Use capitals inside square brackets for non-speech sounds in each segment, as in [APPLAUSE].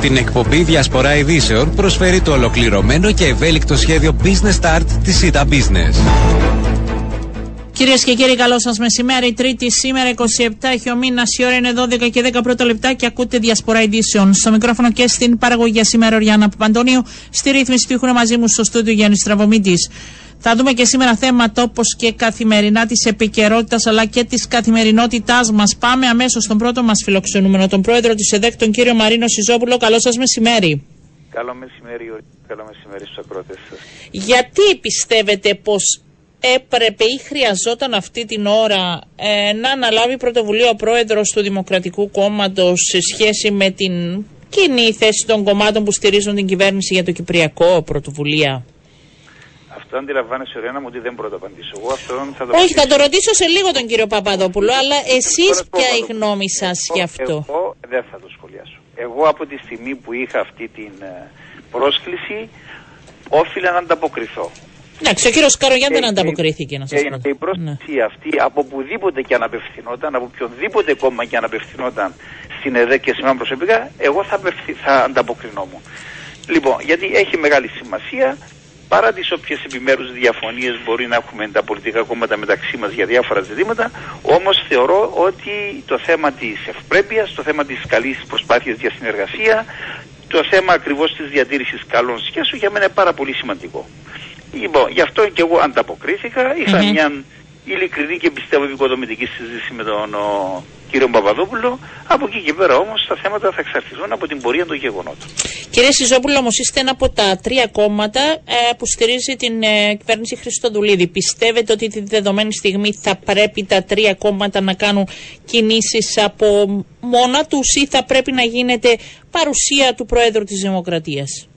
Την εκπομπή Διασπορά Ειδήσεων προσφέρει το ολοκληρωμένο και ευέλικτο σχέδιο Business Start της ΣΥΤΑ Business. Κυρίες και κύριοι, καλό σας μεσημέρι. Τρίτη σήμερα, 27 έχει ο μήνας. Η ώρα είναι 12 και 10 πρώτα λεπτά και ακούτε διασπορά ειδήσεων. Στο μικρόφωνο και στην παραγωγή για σήμερα, ο Γιάννα Παπαντονίου. Στη ρύθμιση του ήχου μαζί μου στο στούντιο Γιάννης Στραβωμίτη. Θα δούμε και σήμερα θέματα όπω και καθημερινά της επικαιρότητας αλλά και της καθημερινότητάς μας. Πάμε αμέσως στον πρώτο μας φιλοξενούμενο, τον πρόεδρο της ΕΔΕΚ, τον κύριο Μαρίνο Σιζόπουλο. Καλό σας μεσημέρι. Καλό μεσημέρι, καλό μεσημέρι στους ακρότε σας. Γιατί πιστεύετε πως έπρεπε ή χρειαζόταν αυτή την ώρα ε, να αναλάβει πρωτοβουλία ο πρόεδρος του Δημοκρατικού Κόμματος σε σχέση με την κοινή θέση των κομμάτων που στηρίζουν την κυβέρνηση για το Κυπριακό πρωτοβουλία; Αυτό αντιλαμβάνεσαι, Ρένα μου, ότι δεν μπορώ να απαντήσω. Εγώ αυτό θα το Όχι, θα το ρωτήσω σε λίγο τον κύριο Παπαδόπουλο, αλλά εσείς ποια είναι η γνώμη σας γι' αυτό; Εγώ δεν θα το σχολιάσω. Εγώ από τη στιγμή που είχα αυτή την ε, πρόσκληση, όφιλα να ανταποκριθώ. Εντάξει, ο κύριος Καρογιάν δεν ανταποκρίθηκε, να σας πω. Και η πρόσκληση ναι. αυτή από οπουδήποτε και αν απευθυνόταν, από οποιονδήποτε κόμμα και αν απευθυνόταν στην ΕΔΕ και σε προσωπικά, εγώ θα, απευθυ... θα ανταποκρινόμουν. Λοιπόν, γιατί έχει μεγάλη σημασία παρά τις όποιες επιμέρους διαφωνίες μπορεί να έχουμε τα πολιτικά κόμματα μεταξύ μας για διάφορα ζητήματα, όμως θεωρώ ότι το θέμα της ευπρέπειας, το θέμα της καλής προσπάθειας για συνεργασία, το θέμα ακριβώς της διατήρησης καλών σχέσεων για μένα είναι πάρα πολύ σημαντικό. Λοιπόν, γι' αυτό και εγώ ανταποκρίθηκα. μια ειλικρινή και πιστεύω επικοδομητική συζήτηση με τον ο, κύριο Παπαδόπουλο. Από εκεί και πέρα όμως τα θέματα θα εξαρτηθούν από την πορεία των γεγονότων. Κύριε Σιζόπουλο, όμως είστε ένα από τα τρία κόμματα ε, που στηρίζει την ε, κυβέρνηση Χριστοδουλίδη. Πιστεύετε ότι τη δεδομένη στιγμή θα πρέπει τα τρία κόμματα να κάνουν κινήσεις από μόνα τους ή θα πρέπει να γίνεται παρουσία του Προέδρου της Δημοκρατίας;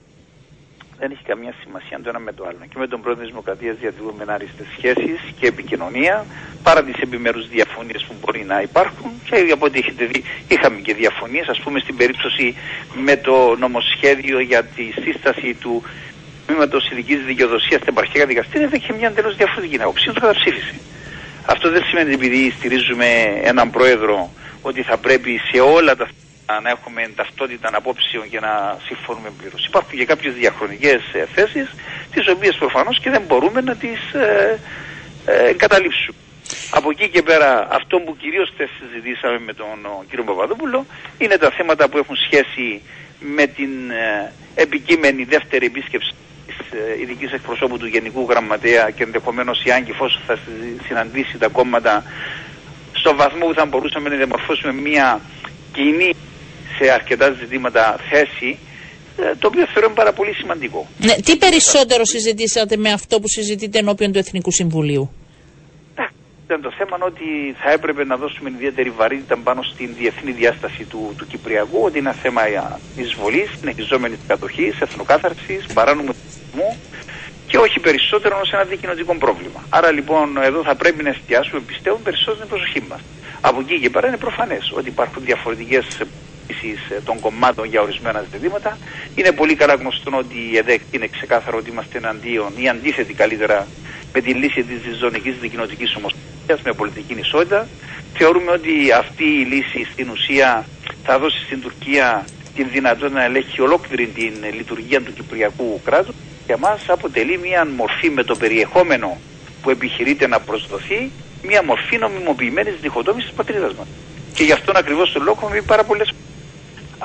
Δεν έχει καμία σημασία το ένα με το άλλο. Και με τον πρόεδρο τη Δημοκρατία διατηρούμε άριστε σχέσεις και επικοινωνία παρά τις επιμέρους διαφωνίες που μπορεί να υπάρχουν. Και από ό,τι έχετε δει, είχαμε και διαφωνίες. Α πούμε, στην περίπτωση με το νομοσχέδιο για τη σύσταση του τμήματος ειδικής δικαιοδοσίας στην επαρχιακά δικαστήρια, δεν είχε μια εντελώς διαφορετική άποψη. Το καταψήφισε. Αυτό δεν σημαίνει επειδή στηρίζουμε έναν πρόεδρο ότι θα πρέπει σε όλα τα να έχουμε ταυτότητα απόψεων και να συμφωνούμε πλήρως. Υπάρχουν και κάποιες διαχρονικές ε, θέσεις, τις οποίες προφανώς και δεν μπορούμε να τις ε, ε, εγκαταλείψουμε. Από εκεί και πέρα, αυτό που κυρίως θε συζητήσαμε με τον κύριο Παπαδόπουλο είναι τα θέματα που έχουν σχέση με την ε, επικείμενη δεύτερη επίσκεψη της ε, ειδικής εκπροσώπου του Γενικού Γραμματέα και ενδεχομένως η Άγκη Φώσο θα συναντήσει τα κόμματα στο βαθμό που θα μπορούσαμε να διαμορφώσουμε μια κοινή σε αρκετά ζητήματα θέση, ε, το οποίο θεωρώ πάρα πολύ σημαντικό. Ναι, τι περισσότερο συζητήσατε με αυτό που συζητείτε ενώπιον του Εθνικού Συμβουλίου; Ήταν το θέμα ότι θα έπρεπε να δώσουμε ιδιαίτερη βαρύτητα πάνω στην διεθνή διάσταση του, του Κυπριακού, ότι είναι ένα θέμα εισβολής, συνεχιζόμενης κατοχής, εθνοκάθαρξης, παράνομου και όχι περισσότερο ως ένα δικοινοτικό πρόβλημα. Άρα λοιπόν εδώ θα πρέπει να εστιάσουμε, πιστεύω, περισσότερο την προσοχή μας. Από εκεί και πέρα είναι προφανές ότι υπάρχουν διαφορετικές ε, των κομμάτων για ορισμένα ζητήματα. Είναι πολύ καλά γνωστό ότι η ΕΔΕΚ είναι ξεκάθαρο ότι είμαστε εναντίον ή αντίθετοι καλύτερα με τη λύση της ζωνικής δικοινοτικής ομοσπονδίας με πολιτική ισότητα. Θεωρούμε ότι αυτή η λύση στην ουσία θα δώσει στην Τουρκία την δυνατότητα να ελέγχει ολόκληρη την λειτουργία του Κυπριακού κράτους. Για μας αποτελεί μια μορφή με το περιεχόμενο που επιχειρείται να προσδοθεί, μια μορφή νομιμοποιημένης διχοτόμησης της πατρίδας μας. Και γι' αυτόν ακριβώς τον λόγο έχουμε πει πάρα πολλές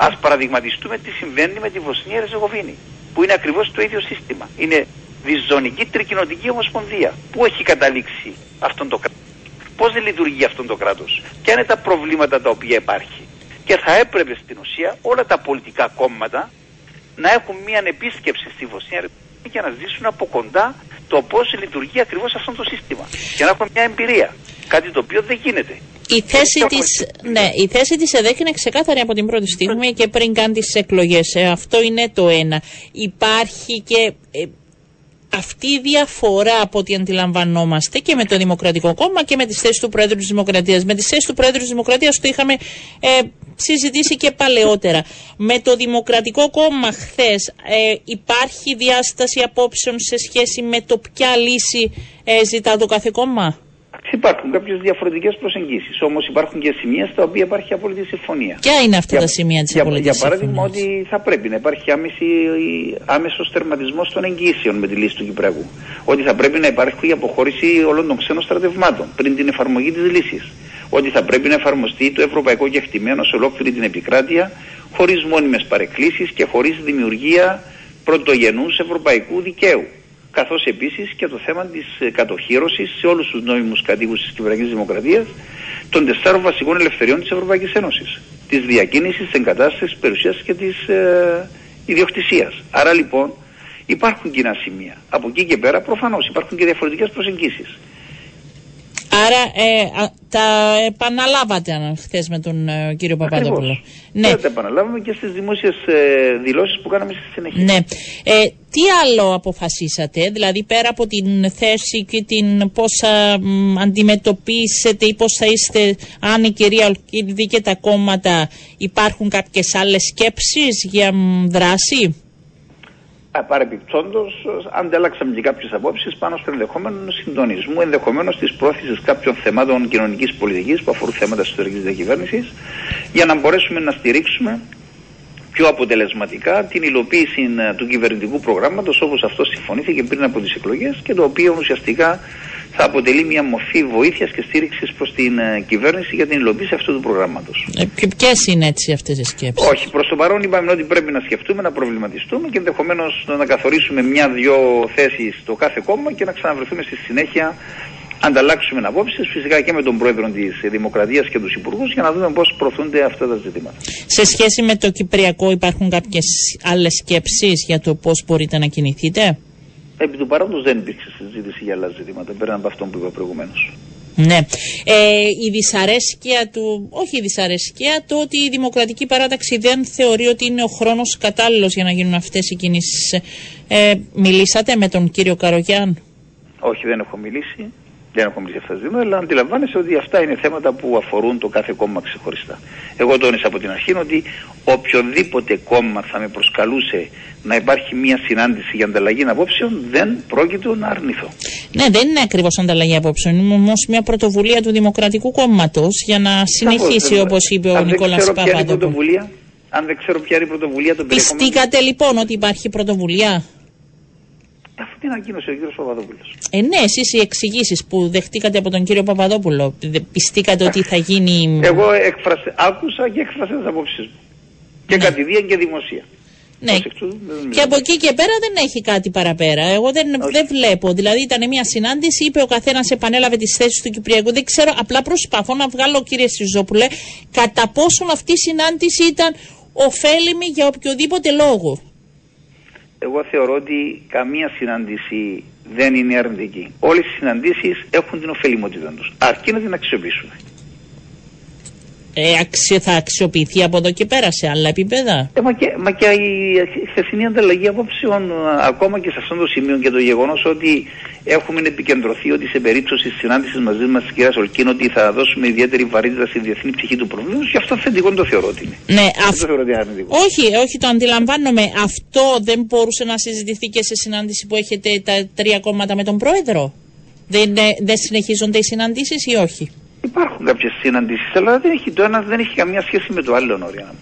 Α παραδειγματιστούμε τι συμβαίνει με τη Βοσνία Ρεζεγοβίνη, που είναι ακριβώς το ίδιο σύστημα. Είναι διζωνική τρικοινοτική ομοσπονδία. Πού έχει καταλήξει αυτόν το κράτος, πώς λειτουργεί αυτόν το κράτος, ποια είναι τα προβλήματα τα οποία υπάρχει; Και θα έπρεπε στην ουσία όλα τα πολιτικά κόμματα να έχουν μια επίσκεψη στη Βοσνία και να ζήσουν από κοντά το πώς λειτουργεί ακριβώς αυτό το σύστημα. Και να έχουν μια εμπειρία. Κάτι το οποίο δεν γίνεται. Η θέση, της, ναι, η θέση της ΕΔΕΚ είναι ξεκάθαρη από την πρώτη στιγμή και πριν κάνει τις εκλογές. Ε, αυτό είναι το ένα. Υπάρχει και ε, αυτή η διαφορά από ό,τι αντιλαμβανόμαστε και με το Δημοκρατικό Κόμμα και με τις θέσεις του Πρόεδρου της Δημοκρατίας. Με τις θέσεις του Πρόεδρου της Δημοκρατίας το είχαμε ε, συζητήσει και παλαιότερα. Με το Δημοκρατικό Κόμμα χθες υπάρχει διάσταση απόψεων σε σχέση με το ποια λύση ζητά το κάθε κόμμα; Υπάρχουν κάποιες διαφορετικές προσεγγίσεις. Όμως υπάρχουν και σημεία στα οποία υπάρχει απόλυτη συμφωνία. Ποια είναι αυτά τα σημεία της απόλυτης Για παράδειγμα, ότι θα πρέπει να υπάρχει άμεσος τερματισμός των εγγύσεων με τη λύση του Κυπριακού. Ότι θα πρέπει να υπάρχει η αποχώρηση όλων των ξένων στρατευμάτων πριν την εφαρμογή της λύσης. Ότι θα πρέπει να εφαρμοστεί το ευρωπαϊκό κεκτημένο σε ολόκληρη την επικράτεια χωρίς μόνιμες παρεκκλήσεις και χωρίς δημιουργία πρωτογενούς ευρωπαϊκού δικαίου καθώς επίσης και το θέμα της ε, κατοχύρωσης σε όλους τους νόμιμους κατοίκους της Κυπριακής Δημοκρατίας των τεσσάρων βασικών ελευθεριών της Ευρωπαϊκής Ένωσης. Της διακίνησης, της εγκατάστασης, της περιουσίας και της ε, ιδιοκτησίας. Άρα λοιπόν υπάρχουν κοινά σημεία. Από εκεί και πέρα προφανώς υπάρχουν και διαφορετικές προσεγγίσεις. Άρα ε, τα επαναλάβατε χθες με τον ε, κύριο Παπαδόπουλο. Ναι. τα επαναλάβαμε και στις δημόσιες ε, δηλώσεις που κάναμε στη συνέχεια. Ναι. Ε, τι άλλο αποφασίσατε, δηλαδή πέρα από την θέση και την πώς θα αντιμετωπίσετε ή πώς θα είστε, αν η κυρία Ολκίδη και τα κόμματα υπάρχουν κάποιες άλλες σκέψεις για δράση; Παρεπιπτόντω, αντέλαξαμε και κάποιες απόψεις πάνω στο ενδεχόμενο συντονισμού, ενδεχομένως της πρόθεσης κάποιων θεμάτων κοινωνικής πολιτικής που αφορούν θέματα εσωτερικής διακυβέρνησης, για να μπορέσουμε να στηρίξουμε πιο αποτελεσματικά την υλοποίηση ε, του κυβερνητικού προγράμματος όπως αυτό συμφωνήθηκε πριν από τις εκλογές και το οποίο ουσιαστικά θα αποτελεί μια μορφή βοήθειας και στήριξης προς την ε, κυβέρνηση για την υλοποίηση αυτού του προγράμματος. Ε, Ποιες είναι έτσι αυτές οι σκέψεις; Όχι, προς το παρόν είπαμε ότι πρέπει να σκεφτούμε, να προβληματιστούμε και ενδεχομένως να καθορίσουμε μια-δυο θέσεις στο κάθε κόμμα και να ξαναβρεθούμε στη συνέχεια ανταλλάξουμε απόψεις φυσικά και με τον πρόεδρο της Δημοκρατίας και τους υπουργούς για να δούμε πώς προωθούνται αυτά τα ζητήματα. Σε σχέση με το Κυπριακό, υπάρχουν κάποιες άλλες σκέψεις για το πώς μπορείτε να κινηθείτε; Επί του παρόντος δεν υπήρξε συζήτηση για άλλα ζητήματα πέραν από αυτό που είπα προηγουμένως. Ναι. Ε, η δυσαρέσκεια του, όχι η δυσαρέσκεια, το ότι η Δημοκρατική Παράταξη δεν θεωρεί ότι είναι ο χρόνος κατάλληλος για να γίνουν αυτές οι κινήσεις. Ε, μιλήσατε με τον κύριο Καρογιάν; Όχι, δεν έχω μιλήσει δεν έχω μιλήσει αυτά τα ζητήματα, αλλά αντιλαμβάνεσαι ότι αυτά είναι θέματα που αφορούν το κάθε κόμμα ξεχωριστά. Εγώ τόνισα από την αρχή ότι οποιοδήποτε κόμμα θα με προσκαλούσε να υπάρχει μια συνάντηση για ανταλλαγή απόψεων, δεν πρόκειται να αρνηθώ. Ναι, δεν είναι ακριβώς ανταλλαγή απόψεων. Είναι όμως μια πρωτοβουλία του Δημοκρατικού Κόμματος για να συνεχίσει, όπως είπε ο Νικόλας Παπαδόπουλο. Αν δεν ξέρω ποια είναι η πρωτοβουλία των Πιστήκατε λοιπόν ότι υπάρχει πρωτοβουλία; Αφού την ανακοίνωσε ο κύριο Παπαδόπουλος. Ε, ναι, εσείς οι εξηγήσεις που δεχτήκατε από τον κύριο Παπαδόπουλο, πιστήκατε ότι θα γίνει. Εγώ εκφρασε, άκουσα και έκφρασα τις απόψεις μου. Και ναι. κατηδίαν και δημοσία. Ναι. Και από εκεί και πέρα δεν έχει κάτι παραπέρα. Εγώ δεν, δεν βλέπω. Δηλαδή ήταν μια συνάντηση, είπε ο καθένας επανέλαβε τις θέσεις του Κυπριακού. Δεν ξέρω, απλά προσπαθώ να βγάλω, κύριε Σιζόπουλε, κατά πόσον αυτή η συνάντηση ήταν ωφέλιμη για οποιοδήποτε λόγο εγώ θεωρώ ότι καμία συνάντηση δεν είναι αρνητική. Όλες οι συναντήσεις έχουν την ωφελημότητα τους. Αρκεί να την αξιοποιήσουμε. Ε, αξιο, θα αξιοποιηθεί από εδώ και πέρα σε άλλα επίπεδα; Ε, μα, και, μα και η χθεσινή ανταλλαγή απόψεων ακόμα και σε αυτό το σημείο και το γεγονός ότι έχουμε επικεντρωθεί ότι σε περίπτωση τη συνάντησης μαζί μας της κυρίας Ολκίν ότι θα δώσουμε ιδιαίτερη βαρύτητα στη διεθνή ψυχή του προβλήματος και αυτό θετικό το θεωρώ ότι είναι. Ναι, αυ... το θεωρώ ότι είναι όχι, όχι, το αντιλαμβάνομαι. Αυτό δεν μπορούσε να συζητηθεί και σε συνάντηση που έχετε τα τρία κόμματα με τον πρόεδρο; Δεν, δεν συνεχίζονται οι συναντήσεις ή όχι; Υπάρχουν κάποιες συναντήσεις, αλλά δεν έχει, το ένα δεν έχει καμία σχέση με το άλλο, Νόρια.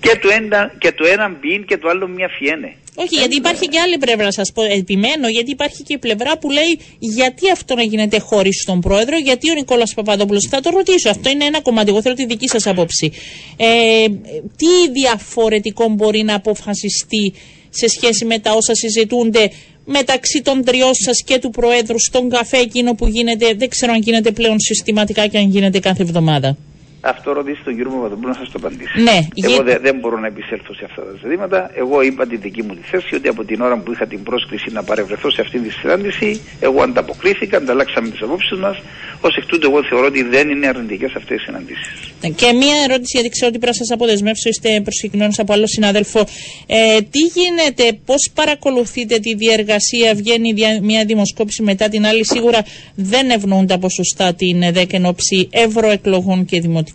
Και το ένα, και το ένα μπιν και το άλλο μια φιένε. Όχι, γιατί υπάρχει και άλλη πλευρά, σας πω. Επιμένω, γιατί υπάρχει και η πλευρά που λέει γιατί αυτό να γίνεται χωρίς τον πρόεδρο, γιατί ο Νικόλας Παπαδόπουλος. Θα το ρωτήσω, αυτό είναι ένα κομμάτι. Εγώ θέλω τη δική σας άποψη. Ε, τι διαφορετικό μπορεί να αποφασιστεί σε σχέση με τα όσα συζητούνται μεταξύ των τριών σας και του Προέδρου στον καφέ εκείνο που γίνεται, δεν ξέρω αν γίνεται πλέον συστηματικά και αν γίνεται κάθε εβδομάδα. Αυτό ρωτήσει τον κύριο Παπαδοπούλου να σας το απαντήσει. Ναι, Εγώ δε, δεν μπορώ να επισέλθω σε αυτά τα ζητήματα. Εγώ είπα τη δική μου τη θέση ότι από την ώρα που είχα την πρόσκληση να παρευρεθώ σε αυτή τη συνάντηση, εγώ ανταποκρίθηκα, ανταλλάξαμε τις απόψεις μας. Ω εκ τούτου, εγώ θεωρώ ότι δεν είναι αρνητικές αυτές οι συναντήσεις. Και μία ερώτηση, γιατί ξέρω ότι πρέπει να σας αποδεσμεύσω, είστε προσκεκριμένο από άλλο συνάδελφο. Ε, τι γίνεται, πώς παρακολουθείτε τη διεργασία, βγαίνει μια δημοσκόπηση μετά την άλλη. Σίγουρα δεν ευνοούν τα ποσοστά την 10 ενόψη ευρωεκλογών και δημοτικών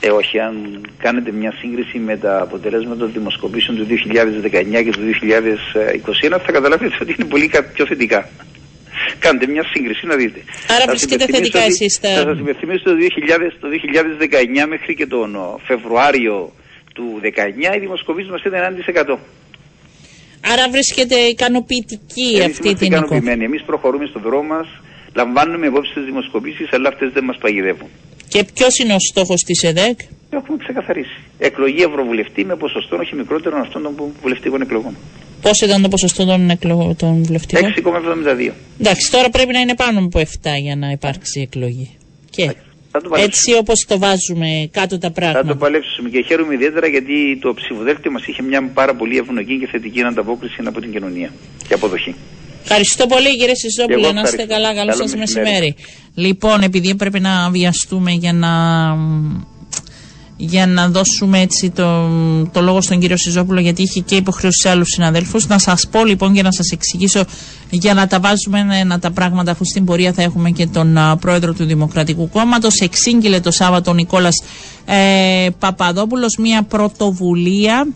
ε, όχι, αν κάνετε μια σύγκριση με τα αποτελέσματα των δημοσκοπήσεων του 2019 και του 2021 θα καταλάβετε ότι είναι πολύ πιο θετικά. κάντε μια σύγκριση να δείτε. Άρα βρίσκεται θετικά εσείς. Θα σας υπενθυμίσω το, 2000, το 2019 μέχρι και τον Φεβρουάριο του 2019 οι δημοσκοπήσεις μας ήταν 1%. Άρα βρίσκεται ικανοποιητική Εμείς αυτή είμαστε την εικόνα. ικανοποιημένοι. Εμείς προχωρούμε στον δρόμο μας, λαμβάνουμε υπόψη τις δημοσκοπήσεις, αλλά αυτές δεν μας παγιδεύουν. Και ποιος είναι ο στόχος της ΕΔΕΚ; Το έχουμε ξεκαθαρίσει. Εκλογή Ευρωβουλευτή με ποσοστό όχι μικρότερο αυτών των βουλευτικών εκλογών. Πώς ήταν το ποσοστό των, εκλογ... των βουλευτικών; 6,72. Εντάξει, τώρα πρέπει να είναι πάνω από 7 για να υπάρξει εκλογή. Και Θα το παλέψουμε. έτσι όπως το βάζουμε κάτω τα Θα το πράγματα. παλέψουμε και χαίρομαι ιδιαίτερα γιατί το ψηφοδέλτιο μας είχε μια πάρα πολύ ευνοϊκή και θετική ανταπόκριση από την κοινωνία και αποδοχή. Ευχαριστώ πολύ κύριε Και Σιζόπουλο, εγώ να είστε ευχαριστώ. καλά, καλό Καλό σας μεσημέρι. μεσημέρι. Λοιπόν, επειδή πρέπει να βιαστούμε για να, για να δώσουμε έτσι το, το λόγο στον κύριο Σιζόπουλο γιατί είχε και υποχρέωση σε άλλους συναδέλφους να σας πω λοιπόν και να σας εξηγήσω για να τα βάζουμε ένα τα πράγματα αφού στην πορεία θα έχουμε και τον α, πρόεδρο του Δημοκρατικού Κόμματος εξήγηλε το Σάββατο ο Νικόλας ε, Παπαδόπουλος μια πρωτοβουλία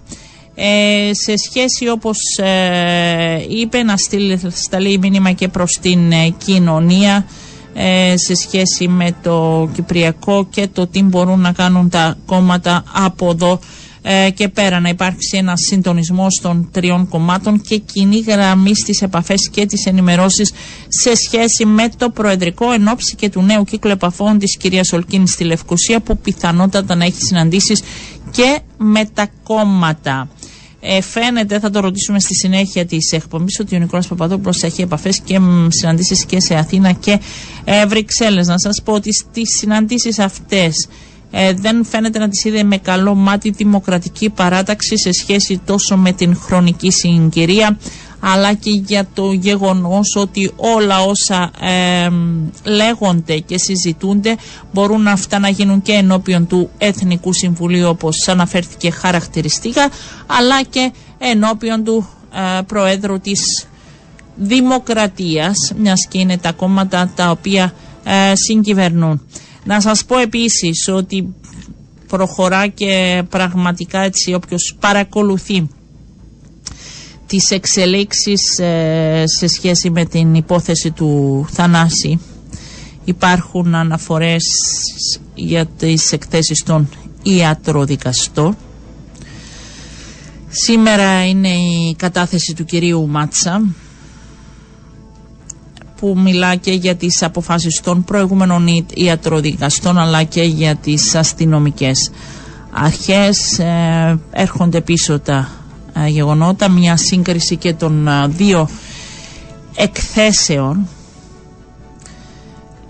ε, σε σχέση όπως ε, είπε να στείλει, σταλεί μήνυμα και προς την ε, κοινωνία ε, σε σχέση με το Κυπριακό και το τι μπορούν να κάνουν τα κόμματα από εδώ ε, και πέρα να υπάρξει ένα συντονισμό των τριών κομμάτων και κοινή γραμμή στις επαφές και τις ενημερώσεις σε σχέση με το Προεδρικό εν ώψη και του νέου κύκλου επαφών της κυρίας Ολκίνη στη Λευκοσία που πιθανότατα να έχει συναντήσεις και με τα κόμματα. Ε, φαίνεται, θα το ρωτήσουμε στη συνέχεια της εκπομπής, ότι ο Νικόλας Παπαδόπουλος έχει επαφές και συναντήσεις και σε Αθήνα και ε, Βρυξέλλε. Να σας πω ότι στις συναντήσεις αυτές ε, δεν φαίνεται να τις είδε με καλό μάτι δημοκρατική παράταξη σε σχέση τόσο με την χρονική συγκυρία αλλά και για το γεγονός ότι όλα όσα ε, λέγονται και συζητούνται μπορούν αυτά να γίνουν και ενώπιον του Εθνικού Συμβουλίου όπως αναφέρθηκε χαρακτηριστικά αλλά και ενώπιον του ε, Προέδρου της Δημοκρατίας μιας και είναι τα κόμματα τα οποία ε, συγκυβερνούν. Να σας πω επίσης ότι προχωρά και πραγματικά έτσι όποιος παρακολουθεί τις εξελίξεις ε, σε σχέση με την υπόθεση του Θανάση. Υπάρχουν αναφορές για τις εκθέσεις των ιατροδικαστών. Σήμερα είναι η κατάθεση του κυρίου Μάτσα που μιλά και για τις αποφάσεις των προηγούμενων ι- ιατροδικαστών αλλά και για τις αστυνομικές αρχές. Ε, έρχονται πίσω τα ε, γεγονότα μια σύγκριση και των ε, δύο εκθέσεων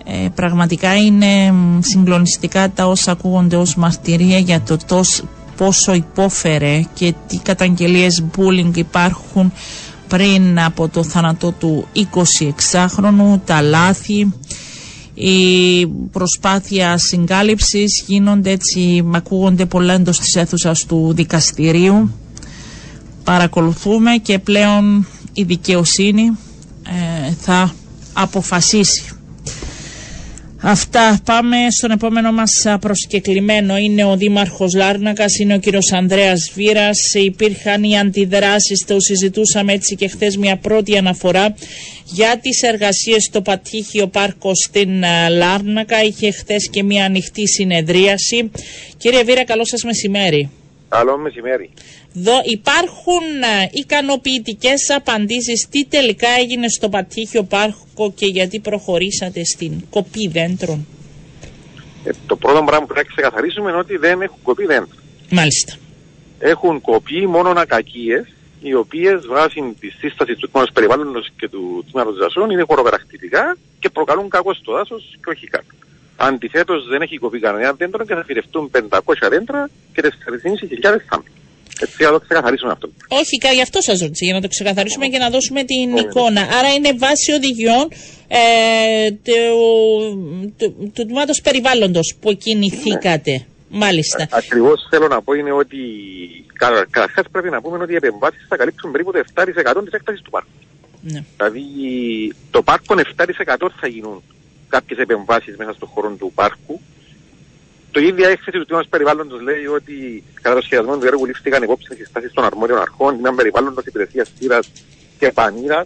ε, πραγματικά είναι μ, συγκλονιστικά τα όσα ακούγονται ως μαρτυρία για το τόσ- πόσο υπόφερε και τι καταγγελίες bullying υπάρχουν πριν από το θάνατο του 26χρονου, τα λάθη, η προσπάθεια συγκάλυψης γίνονται έτσι, ακούγονται πολλά εντός της αίθουσας του δικαστηρίου. Παρακολουθούμε και πλέον η δικαιοσύνη ε, θα αποφασίσει. Αυτά. Πάμε στον επόμενο μας α, προσκεκλημένο. Είναι ο Δήμαρχος Λάρνακας, είναι ο κύριος Ανδρέας Βύρας. Υπήρχαν οι αντιδράσεις, το συζητούσαμε έτσι και χθες μια πρώτη αναφορά για τις εργασίες στο Πατήχιο Πάρκο στην α, Λάρνακα. Είχε χθες και μια ανοιχτή συνεδρίαση. Κύριε Βύρα, καλό σας μεσημέρι. Καλό μεσημέρι. Δο, υπάρχουν ε, ικανοποιητικές απαντήσεις τι τελικά έγινε στο Πατήχιο Πάρκο και γιατί προχωρήσατε στην κοπή δέντρων. Ε, το πρώτο πράγμα που πρέπει να ξεκαθαρίσουμε είναι ότι δεν έχουν κοπεί δέντρα. Μάλιστα. Έχουν κοπεί μόνο ακακίε, οι οποίες βάσει της σύστασης του τμήματος περιβάλλοντος και του τμήματος δασών είναι χωροπερακτητικά και προκαλούν κακό στο δάσος και όχι κάτω. Αντιθέτως, δεν έχει κοπεί κανένα δέντρο και θα φυρευτούν 500 δέντρα και 4.500 θάμπη. Έτσι, θα το ξεκαθαρίσουμε αυτό. Όχι, κα- γι' αυτό σας ρώτησα, για να το ξεκαθαρίσουμε και να δώσουμε την Ναι. εικόνα. Άρα είναι βάση οδηγιών ε, του, του, του τμήματος περιβάλλοντος που κινηθήκατε. Μάλιστα. Ακριβώς θέλω να πω είναι ότι κα- καταρχάς πρέπει να πούμε ότι οι επεμβάσεις θα καλύψουν περίπου το 7% της έκτασης του πάρκου. Ναι. Δηλαδή το πάρκο 7% θα γίνουν κάποιες επεμβάσεις μέσα στον χώρο του πάρκου. Το ίδιο έκθεση του τμήματο περιβάλλοντος λέει ότι κατά το σχεδιασμό του έργου λήφθηκαν υπόψη οι συστάσεις των αρμόδιων αρχών, τμήμα περιβάλλοντος, υπηρεσίας στήρας και πανίδα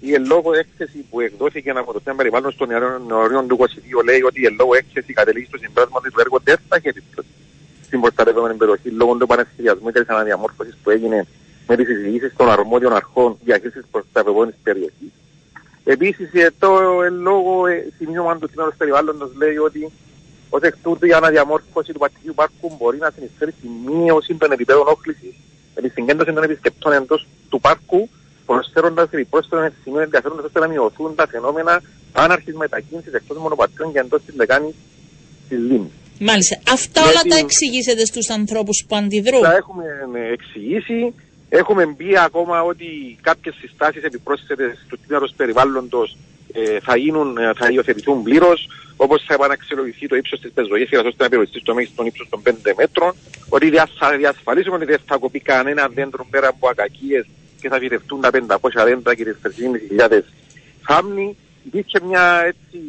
η ελόγω έκθεση που εκδόθηκε από το θέμα περιβάλλον των νεωρίων του 22 λέει ότι η ελόγω έκθεση κατελήγει στο συμπέρασμα ότι το έργο δεν θα έχει επίπτωση στην προστατευόμενη περιοχή λόγω του πανεσχεδιασμού και της αναδιαμόρφωσης που έγινε με τις συζητήσεις των αρμόδιων αρχών διαχείριση προστατευόμενης περιοχής. Επίσης, το λόγο σημείωμα του κειμένου περιβάλλοντος λέει ότι ως εκ τούτου η αναδιαμόρφωση του Πατρικού Πάρκου μπορεί να συνεισφέρει στη μείωση των επιπέδων όχλησης με τη συγκέντρωση των επισκεπτών εντός του πάρκου προσφέροντας επιπρόσθετο σημείο ενδιαφέροντος ώστε να μειωθούν τα φαινόμενα άναρχης μετακίνησης εκτός μονοπατιών και εντός της λεκάνης της Λίμνης. Μάλιστα. Αυτά όλα τα εξηγήσετε στους ανθρώπους που αντιδρούν. Τα έχουμε εξηγήσει. Έχουμε μπει ακόμα ότι κάποιες συστάσεις επιπρόσθετες του τμήματος περιβάλλοντος ε, θα, γίνουν, ε, θα υιοθετηθούν πλήρως, όπως θα επαναξιολογηθεί το ύψος της πεζογέφυρα ώστε να περιοριστεί στο μέγιστο ύψο των 5 μέτρων, ότι θα διασφαλίσουμε ότι δεν θα κοπεί κανένα δέντρο πέρα από ακακίες και θα φυτευτούν τα 500 δέντρα και τι 3.500 θάμνοι. Υπήρχε μια έτσι,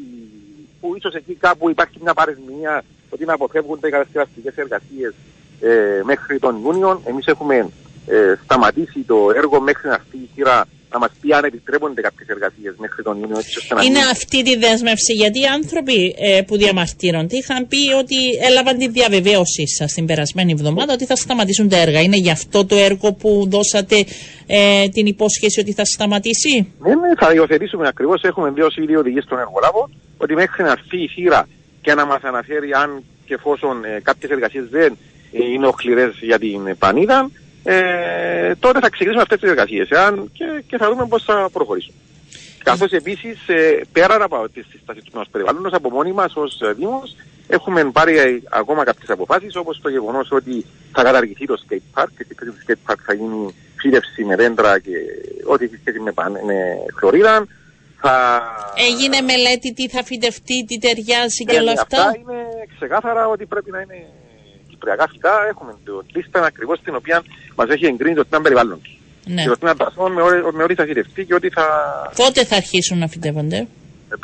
που ίσως εκεί κάπου υπάρχει μια παρεσμηνία ότι να αποφεύγονται οι κατασκευαστικές εργασίες ε, μέχρι τον Ιούνιο. Εμείς έχουμε ε, σταματήσει το έργο μέχρι να έρθει η χείρα να μας πει αν επιτρέπονται κάποιες εργασίες μέχρι τον Ιούνιο. Έτσι, ώστε να Είναι αυτή τη δέσμευση, γιατί οι άνθρωποι ε, που διαμαρτύρονται είχαν πει ότι έλαβαν τη διαβεβαίωσή σας την περασμένη εβδομάδα ότι θα σταματήσουν τα έργα. Είναι γι' αυτό το έργο που δώσατε ε, την υπόσχεση ότι θα σταματήσει; Ναι, ναι, θα υιοθετήσουμε ακριβώς. Έχουμε δώσει ήδη οδηγίες στον εργολάβο ότι μέχρι να έρθει η θύρα και να μας αναφέρει αν και εφόσον ε, κάποιες εργασίες δεν ε, είναι οχληρές για την πανίδα, ε, τότε θα ξεκινήσουμε αυτές τις εργασίε και, και θα δούμε πώς θα προχωρήσουμε. Καθώς επίσης, ε, πέρα από τη στάση του μα περιβάλλοντος, από μόνοι μας ως ε, Δήμος, έχουμε πάρει ε, ακόμα κάποιες αποφάσεις, όπως το γεγονός ότι θα καταργηθεί το skate park και το skate park θα γίνει φύτευση με δέντρα και ό,τι έχει σχέση με, με χλωρίδα. Θα... Έγινε μελέτη τι θα φυτευτεί, τι ταιριάζει και όλα αυτά; Αυτά είναι ξεκάθαρα ότι πρέπει να είναι κυπριακά φυτά. Έχουμε το λίστα ακριβώς την οποία μας έχει εγκρίνει το τμήμα περιβάλλον. Ναι. Και το τμήμα δασών με, με ό,τι θα φυτευτεί και ότι θα. Πότε θα αρχίσουν να φυτεύονται;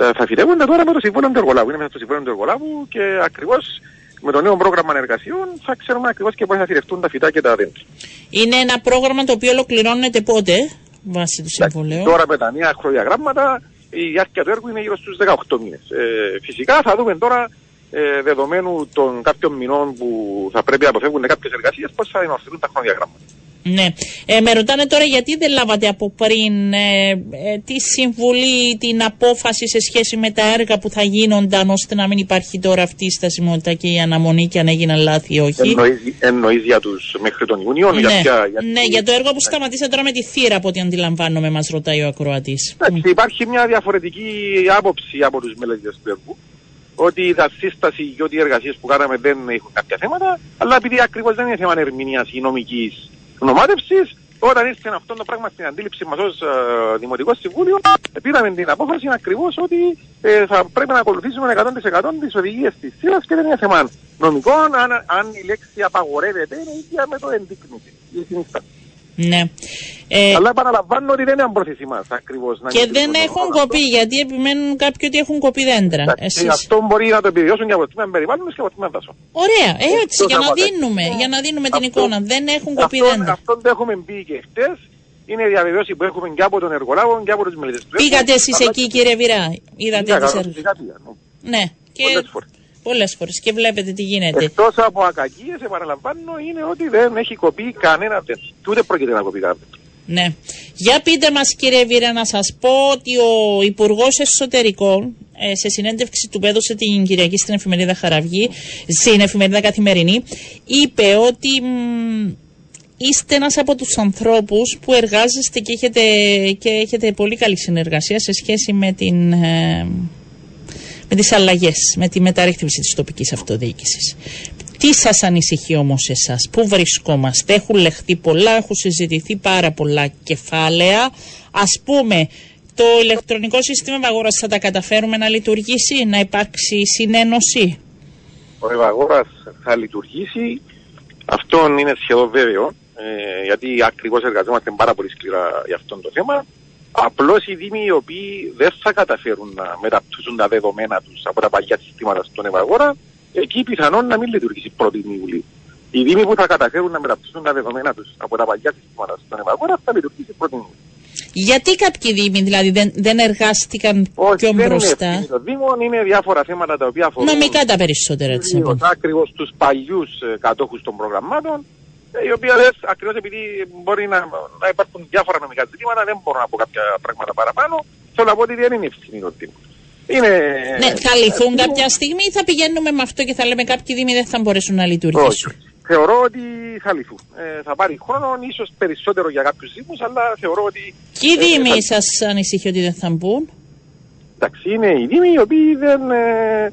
Ε, θα φυτεύονται τώρα με το συμβόλαιο του εργολάβου. Είναι μέσα στο συμβόλαιο του εργολάβου και ακριβώς με το νέο πρόγραμμα εργασιών θα ξέρουμε ακριβώς και πώς θα φυτευτούν τα φυτά και τα δέντρα. Είναι ένα πρόγραμμα το οποίο ολοκληρώνεται πότε βάσει του συμβολέου. Τώρα με τα νέα χροδιαγράμματα η διάρκεια του έργου είναι γύρω στους 18 μήνες. Ε, φυσικά θα δούμε τώρα ε, δεδομένου των κάποιων μηνών που θα πρέπει να αποφεύγουν κάποιες εργασίες, πώς θα ενωσιούν τα χρονοδιαγράμματα. Ναι. Ε, με ρωτάνε τώρα γιατί δεν λάβατε από πριν ε, ε, τη συμβουλή, την απόφαση σε σχέση με τα έργα που θα γίνονταν ώστε να μην υπάρχει τώρα αυτή η στασιμότητα και η αναμονή και αν έγιναν λάθη ή όχι. Εννοείς, για τους μέχρι τον Ιούνιο. Ναι, για, για, ναι, για το έργο που σταματήσατε τώρα με τη θύρα από ό,τι αντιλαμβάνομαι μας ρωτάει ο ακροατής. Υπάρχει μια διαφορετική άποψη από τους μελέτες του έργου ότι η δασίσταση και ότι οι εργασίες που κάναμε δεν έχουν κάποια θέματα, αλλά επειδή ακριβώς δεν είναι θέμα ερμηνείας ή νομικής γνωμάτευσης, όταν ήρθε αυτό το πράγμα στην αντίληψη μας ως ε, Δημοτικό Συμβούλιο, πήραμε την απόφαση ακριβώς ότι ε, θα πρέπει να ακολουθήσουμε 100% τις οδηγίες της ΣΥΡΑ και δεν είναι θέμα νομικό. Αν, αν η λέξη απαγορεύεται, είναι ίδια με το ενδείκνυτη η συνίσταση. Ναι. Ε, Αλλά επαναλαμβάνω ότι δεν είναι πρόθεση μας ακριβώς. Και δεν έχουν κοπεί, γιατί επιμένουν κάποιοι ότι έχουν κοπεί δέντρα. Εσείς... Αυτό μπορεί να το επιβιώσουν και από το τμήμα περιβάλλοντο και από το τμήμα δάσων. Ωραία, έτσι, για να, δίνουμε, για να δίνουμε την εικόνα. Δεν έχουν κοπεί δέντρα. Αυτό το έχουμε μπει και χτες. Είναι η διαβεβαίωση που έχουμε και από τον εργολάβο και από τους μελετέ. Πήγατε εσείς εκεί, κύριε Βυρά. Είδατε τις έργο. Ναι. Και πολλές φορές και βλέπετε τι γίνεται. Εκτός από ακακίε, επαναλαμβάνω, είναι ότι δεν έχει κοπεί κανένα τέτοιο. Και ούτε πρόκειται να κοπεί κανένα Ναι. Για πείτε μας, κύριε Βίρα, να σας πω ότι ο Υπουργός Εσωτερικών ε, σε συνέντευξη του που έδωσε την Κυριακή στην εφημερίδα Χαραυγή, στην εφημερίδα Καθημερινή, είπε ότι είστε ένας από τους ανθρώπους που εργάζεστε και έχετε, και έχετε πολύ καλή συνεργασία σε σχέση με την ε, με τις αλλαγές, με τη μεταρρύθμιση της τοπικής αυτοδιοίκησης. Τι σας ανησυχεί όμως εσάς, πού βρισκόμαστε, έχουν λεχθεί πολλά, έχουν συζητηθεί πάρα πολλά κεφάλαια. Ας πούμε, το ηλεκτρονικό σύστημα Ευαγόρας θα τα καταφέρουμε να λειτουργήσει, να υπάρξει συνένωση; Ο Ευαγόρας θα λειτουργήσει, αυτό είναι σχεδόν βέβαιο, ε, γιατί ακριβώς εργαζόμαστε πάρα πολύ σκληρά για αυτό το θέμα. Απλώς οι Δήμοι οι οποίοι δεν θα καταφέρουν να μεταπτύσσουν τα δεδομένα τους από τα παλιά συστήματα στον Ευαγόρα, εκεί πιθανόν να μην λειτουργήσει 1η Ιουλίου. Οι Δήμοι που θα καταφέρουν να μεταπτύσσουν τα δεδομένα τους από τα παλιά συστήματα στον Ευαγόρα θα λειτουργήσει 1η Ιουλίου. Γιατί κάποιοι δήμοι δηλαδή δεν, δεν εργάστηκαν Όχι, πιο δεν μπροστά; είναι ευθύνη των Δήμων, είναι διάφορα θέματα τα οποία αφορούν Νομικά τα περισσότερα έτσι. να πούμε. ακριβώς τους παλιούς κατόχους των προγραμμάτων, ε, οι οποίοι ακριβώς επειδή μπορεί να, να υπάρχουν διάφορα νομικά ζητήματα, δεν μπορώ να πω κάποια πράγματα παραπάνω. Θέλω να πω ότι δεν είναι ευθύνη των Δήμων. Είναι. Ναι, θα λυθούν ε, κάποια στιγμή ή θα πηγαίνουμε με αυτό και θα λέμε κάποιοι δήμοι δεν θα μπορέσουν να λειτουργήσουν; Όχι. Θεωρώ ότι θα λυθούν. Ε, θα πάρει χρόνο, ίσως περισσότερο για κάποιους Δήμους, αλλά θεωρώ ότι. Ποιοι ε, δήμοι θα- σας ανησυχεί ότι δεν θα μπουν; Εντάξει, είναι οι Δήμοι οι οποίοι δεν. Ε,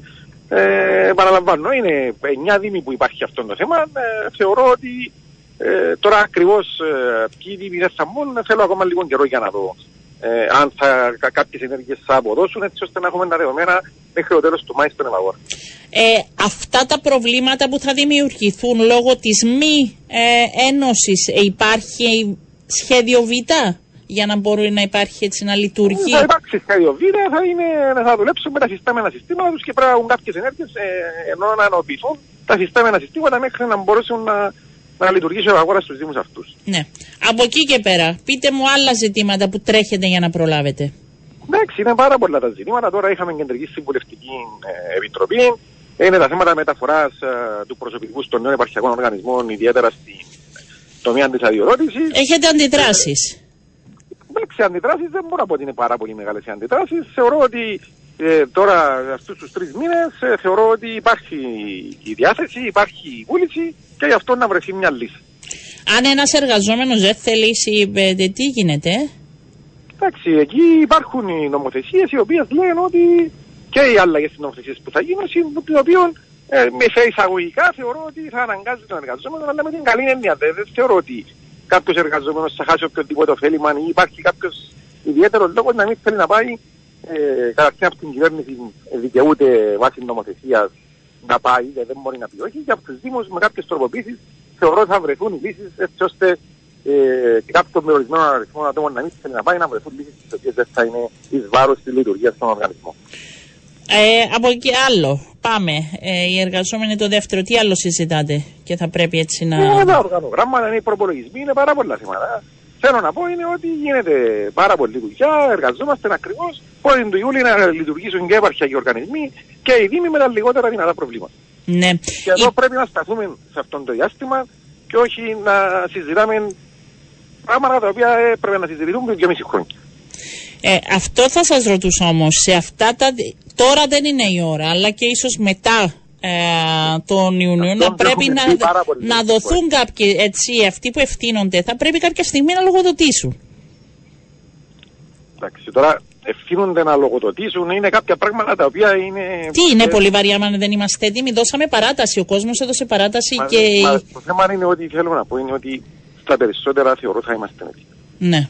ε, επαναλαμβάνω, είναι 9 Δήμοι που υπάρχει αυτό το θέμα. Ε, θεωρώ ότι ε, τώρα ακριβώς ε, ποιοι Δήμοι δεν θα μπουν, θέλω ακόμα λίγο καιρό για να δω. Ε, αν θα, κα, κάποιες ενέργειες θα αποδώσουν έτσι ώστε να έχουμε τα δεδομένα μέχρι το τέλος του Μάη στον Ευαγόρα. Ε, αυτά τα προβλήματα που θα δημιουργηθούν λόγω της μη ε, ένωσης ε, υπάρχει σχέδιο Β για να μπορεί να υπάρχει έτσι να λειτουργεί; Θα υπάρξει σχέδιο Β, θα, είναι, θα δουλέψουν με τα συστάμενα συστήματα τους και πρέπει να έχουν κάποιες ενέργειες ε, ενώ να ενοποιηθούν τα συστάμενα συστήματα μέχρι να μπορέσουν να, να λειτουργήσει ο αγοράς στους Δήμους αυτούς. Ναι. Από εκεί και πέρα, πείτε μου άλλα ζητήματα που τρέχετε για να προλάβετε. Εντάξει, είναι πάρα πολλά τα ζητήματα. Τώρα είχαμε κεντρική συμβουλευτική ε, επιτροπή. Είναι τα θέματα μεταφοράς ε, του προσωπικού των νέων επαρχιακών οργανισμών, ιδιαίτερα στην τομέα τη αδειοδότηση. Έχετε αντιδράσεις. Εντάξει, αντιδράσεις δεν μπορώ να πω ότι είναι πάρα πολύ μεγάλες οι αντιδράσεις. Θεωρώ ότι ε, τώρα, αυτούς τους τρεις μήνες, ε, θεωρώ ότι υπάρχει η διάθεση, υπάρχει η βούληση και γι' αυτό να βρεθεί μια λύση. Αν ένας εργαζόμενος δεν θελήσει, ε, τι γίνεται; ε; Εντάξει, εκεί υπάρχουν οι νομοθεσίες οι οποίες λένε ότι και οι άλλαγε στις νομοθεσίες που θα γίνουν, οι οποίων ε, με σε εισαγωγικά θεωρώ ότι θα αναγκάζει τον εργαζόμενο, αλλά με την καλή έννοια. Δεν, δεν θεωρώ ότι κάποιος εργαζόμενος θα χάσει οποιοδήποτε ωφέλιμα ή υπάρχει κάποιος ιδιαίτερος λόγος να μην θέλει να πάει. Ε, καταρχήν από την κυβέρνηση ε, δικαιούται βάσει νομοθεσίας να πάει, ε, δεν μπορεί να πει όχι. Και από τους Δήμους με κάποιες τροποποίησεις θεωρώ ότι θα βρεθούν οι λύσεις έτσι ώστε ε, κάποιον με ορισμένο αριθμό ατόμων να μην θέλει να πάει να βρεθούν λύσεις τις οποίες δεν θα είναι εις βάρος της λειτουργίας των οργανισμών. Ε, από εκεί άλλο. Πάμε. Ε, οι εργαζόμενοι το δεύτερο. Τι άλλο συζητάτε και θα πρέπει έτσι να... Ε, τα οργανογράμματα, είναι οι προπολογισμοί, είναι πάρα πολλά θέματα. Θέλω να πω είναι ότι γίνεται πάρα πολλή δουλειά, εργαζόμαστε ακριβώς πότε του Ιούλη να λειτουργήσουν και επαρχιακοί οργανισμοί και οι Δήμοι με τα λιγότερα δυνατά προβλήματα. Ναι. Και εδώ Η- πρέπει να σταθούμε σε αυτό το διάστημα και όχι να συζητάμε πράγματα τα οποία ε, πρέπει να συζητηθούν πριν και μισή χρόνια. Ε, αυτό θα σας ρωτούσα όμως, σε αυτά τα... Τώρα δεν είναι η ώρα, αλλά και ίσως μετά ε, τον Ιουνίου Αυτό να πρέπει έχουμε να, πει πάρα πολύ να φορές. δοθούν κάποιοι, έτσι, αυτοί που ευθύνονται, θα πρέπει κάποια στιγμή να λογοδοτήσουν. Εντάξει, τώρα ευθύνονται να λογοδοτήσουν, είναι κάποια πράγματα τα οποία είναι... Τι είναι ε, πολύ βαριά, αν δεν είμαστε έτοιμοι. Δώσαμε παράταση. Ο κόσμος έδωσε παράταση μα- και. μα το θέμα είναι ότι θέλω να πω είναι ότι στα περισσότερα θεωρώ θα είμαστε έτοιμοι. Ναι.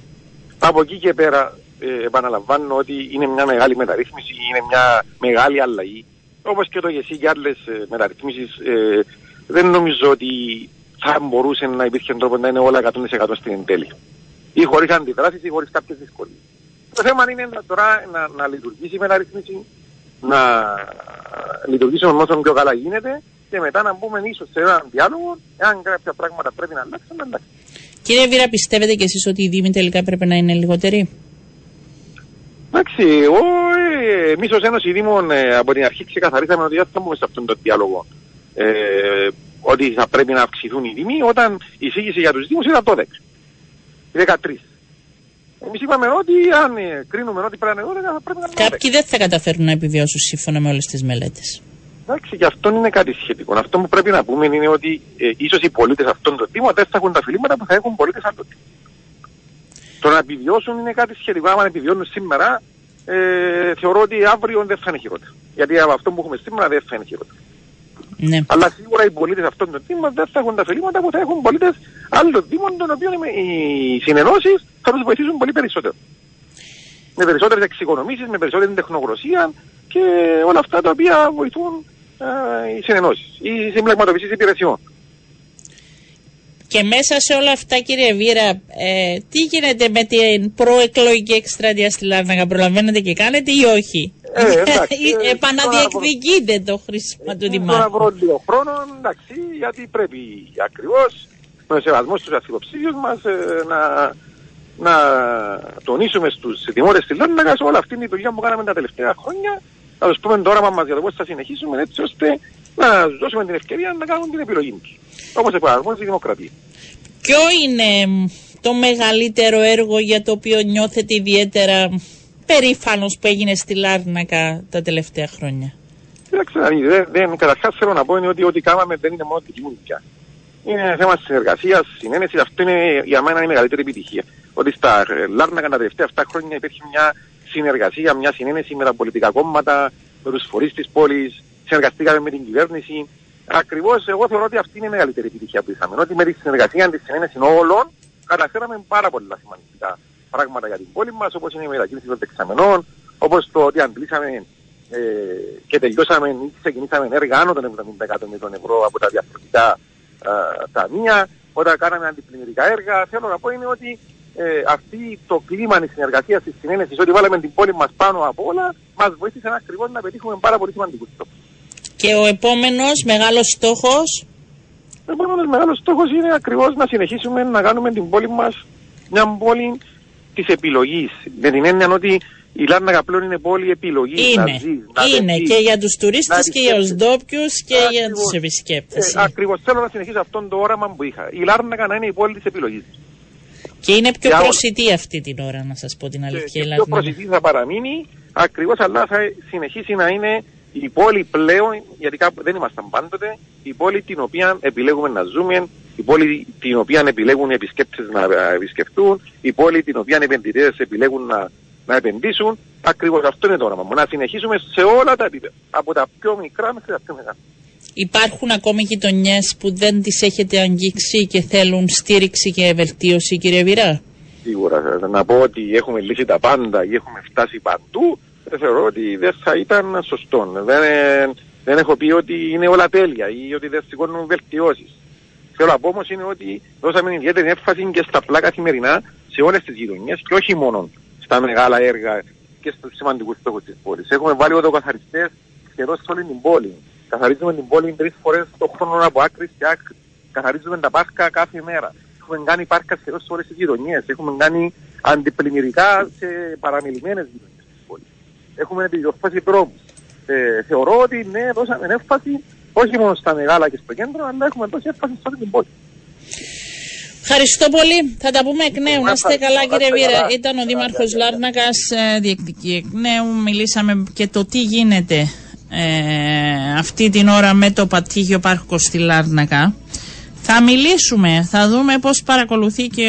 Από εκεί και πέρα ε, επαναλαμβάνω ότι είναι μια μεγάλη μεταρρύθμιση, είναι μια μεγάλη αλλαγή. Όπως και το ΓΕΣΥ και άλλες ε, μεταρρυθμίσεις ε, δεν νομίζω ότι θα μπορούσε να υπήρχε τρόπο να είναι όλα 100% στην εν τέλει. Ή χωρίς αντιδράσεις ή χωρίς κάποιες δυσκολίες. Το θέμα είναι να, τώρα να, να λειτουργήσει η μεταρρύθμιση, να λειτουργήσει όσο πιο καλά γίνεται και μετά να μπούμε ίσως σε έναν διάλογο, εάν κάποια πράγματα πρέπει να αλλάξουν, να αλλάξουν. Κύριε Βίρα, πιστεύετε κι εσείς ότι οι Δήμοι τελικά πρέπει να είναι λιγότεροι. Εντάξει, εγώ, ε, εμείς ως Ένωση Δήμων ε, από την αρχή ξεκαθαρίσαμε ότι δεν θα μπούμε σε αυτόν τον διάλογο. Ε, ότι θα πρέπει να αυξηθούν οι Δήμοι όταν η εισήγηση για τους Δήμους ήταν το 10. Οι 13. Εμείς είπαμε ότι αν ε, κρίνουμε ότι πρέπει να είναι 12 θα πρέπει να είναι 12. Κάποιοι δεν θα καταφέρουν να επιβιώσουν σύμφωνα με όλες τις μελέτες. Εντάξει, και αυτό είναι κάτι σχετικό. Αυτό που πρέπει να πούμε είναι ότι ε, ίσως οι πολίτες αυτών των Δήμων δεν θα έχουν τα φιλήματα που θα έχουν πολίτες άλλων Δήμων. Το να επιβιώσουν είναι κάτι σχετικό. Άμα επιβιώνουν σήμερα, ε, θεωρώ ότι αύριο δεν θα είναι χειρότερο. Γιατί από αυτό που έχουμε σήμερα δεν θα είναι χειρότερο. Ναι. Αλλά σίγουρα οι πολίτες αυτών των Δήμων δεν θα έχουν τα φιλήματα που θα έχουν πολίτες άλλων Δήμων, των οποίων οι- οι συνενώσεις θα τους βοηθήσουν πολύ περισσότερο. Με περισσότερες εξοικονομήσεις, με περισσότερη τεχνογνωσία και όλα αυτά τα οποία βοηθούν ε, οι συνενώσεις, οι συμπλεγματοποιήσει υπηρεσιών. Και μέσα σε όλα αυτά, κύριε Βίρα, ε, τι γίνεται με την προεκλογική εκστρατεία στη Λάρνακα, προλαβαίνετε και κάνετε ή όχι; Ε, εντάξει, [LAUGHS] Ή ε, Επαναδιεκδικείτε το χρήσιμο του Θέλω να Δημάρχου. βρω λίγο χρόνο, εντάξει, γιατί πρέπει ακριβώς με σεβασμό στους αρχιποψήφιου μας να, να τονίσουμε στους δημόρες της Λάρνακας όλα αυτή είναι η δουλειά που κάναμε τα τελευταία χρόνια να τους πούμε το όραμα μας για το πώς θα συνεχίσουμε έτσι ώστε να τους δώσουμε την ευκαιρία να κάνουν την επιλογή τους. Όπως επαναρμόζει η δημοκρατία. Ποιο είναι το μεγαλύτερο έργο για το οποίο νιώθετε ιδιαίτερα περήφανος που έγινε στη Λάρνακα τα τελευταία χρόνια; Κοιτάξτε, δεν, δεν, καταρχάς θέλω να πω είναι ότι ό,τι κάναμε δεν είναι μόνο δική μου δουλειά. Είναι θέμα συνεργασίας, συνένεσης, αυτό είναι για μένα η μεγαλύτερη επιτυχία. Ότι στα Λάρνακα τα τελευταία 7 χρόνια υπήρχε μια συνεργασία, μια συνένεση με τα πολιτικά κόμματα, με τους φορείς της πόλης, συνεργαστήκαμε με την κυβέρνηση. Ακριβώς εγώ θεωρώ ότι αυτή είναι η μεγαλύτερη επιτυχία που είχαμε. Ότι με τη συνεργασία, τη συνένεση όλων, καταφέραμε πάρα πολλά σημαντικά πράγματα για την πόλη μας, όπως είναι η μετακίνηση των δεξαμενών, όπως το ότι αντλήσαμε ε, και τελειώσαμε ή ξεκινήσαμε έργα άνω των 70 εκατομμύριων ευρώ από τα διαφορετικά ε, ταμεία, όταν κάναμε αντιπλημμυρικά έργα. Θέλω να πω είναι ότι ε, αυτή το κλίμα τη συνεργασία, τη συνένεση, ότι βάλαμε την πόλη μας πάνω από όλα, μας βοήθησε ακριβώς να πετύχουμε πάρα πολύ σημαντικούς στόχους. Και ο επόμενος μεγάλος στόχος; Ο επόμενος μεγάλος στόχος είναι ακριβώς να συνεχίσουμε να κάνουμε την πόλη μας μια πόλη της επιλογής. Με την έννοια ότι η Λάρνακα πλέον είναι πόλη επιλογής. Είναι, να ζει, να είναι και για τους τουρίστες και για τους ντόπιους και για τους επισκέπτες. Ε, Ακριβώς θέλω να συνεχίσω αυτόν το όραμα που είχα. Η Λάρνακα να είναι η πόλη της επιλογής. Και είναι πιο για προσιτή αυτή την ώρα, να σας πω την αλήθεια. Και, πιο προσιτή θα παραμείνει, ακριβώς, αλλά θα συνεχίσει να είναι η πόλη πλέον, γιατί κάπου δεν ήμασταν πάντοτε, η πόλη την οποία επιλέγουμε να ζούμε, η πόλη την οποία επιλέγουν οι επισκέπτες να επισκεφτούν, η πόλη την οποία οι επενδυτές επιλέγουν να, να επενδύσουν. Ακριβώς αυτό είναι το όραμα μου. Να συνεχίσουμε σε όλα τα επίπεδα. Από τα πιο μικρά μέχρι τα πιο μεγάλα. Υπάρχουν ακόμη γειτονιές που δεν τις έχετε αγγίξει και θέλουν στήριξη και βελτίωση, κύριε Βυρά; Σίγουρα. Να πω ότι έχουμε λύσει τα πάντα ή έχουμε φτάσει παντού. Θεωρώ ότι δεν θα ήταν σωστό. Δεν, δεν έχω πει ότι είναι όλα τέλεια ή ότι δεν σηκώνουν βελτιώσεις. Θέλω να πω όμως είναι ότι δώσαμε ιδιαίτερη έμφαση και στα απλά καθημερινά σε όλες τις γειτονιές και όχι μόνο στα μεγάλα έργα και στους σημαντικούς στόχους της πόλης. Έχουμε βάλει οδοκαθαριστές σχεδόν σε όλη την πόλη. Καθαρίζουμε την πόλη τρεις φορές το χρόνο από άκρη και άκρη. Καθαρίζουμε τα πάρκα κάθε μέρα. Έχουμε κάνει πάρκα σχεδόν σε όλες τις γειτονιές. Έχουμε κάνει αντιπλημμυρικά σε παραμελημένες γειτονιές τη πόλη. Έχουμε επιδιορθώσει δρόμους. Ε, θεωρώ ότι ναι, δώσαμε έμφαση όχι μόνο στα μεγάλα και στο κέντρο, αλλά έχουμε δώσει έμφαση σε όλη την πόλη. Ευχαριστώ πολύ. Θα τα πούμε εκ νέου. Να είστε καλά, κύριε Βίρα. Ήταν ο Δήμαρχος Λάρνακας, ε, διεκτική εκ νέου. Μιλήσαμε και το τι γίνεται ε, αυτή την ώρα με το Πατήγιο Πάρκο στη Λάρνακα. Θα μιλήσουμε, θα δούμε πώς παρακολουθεί και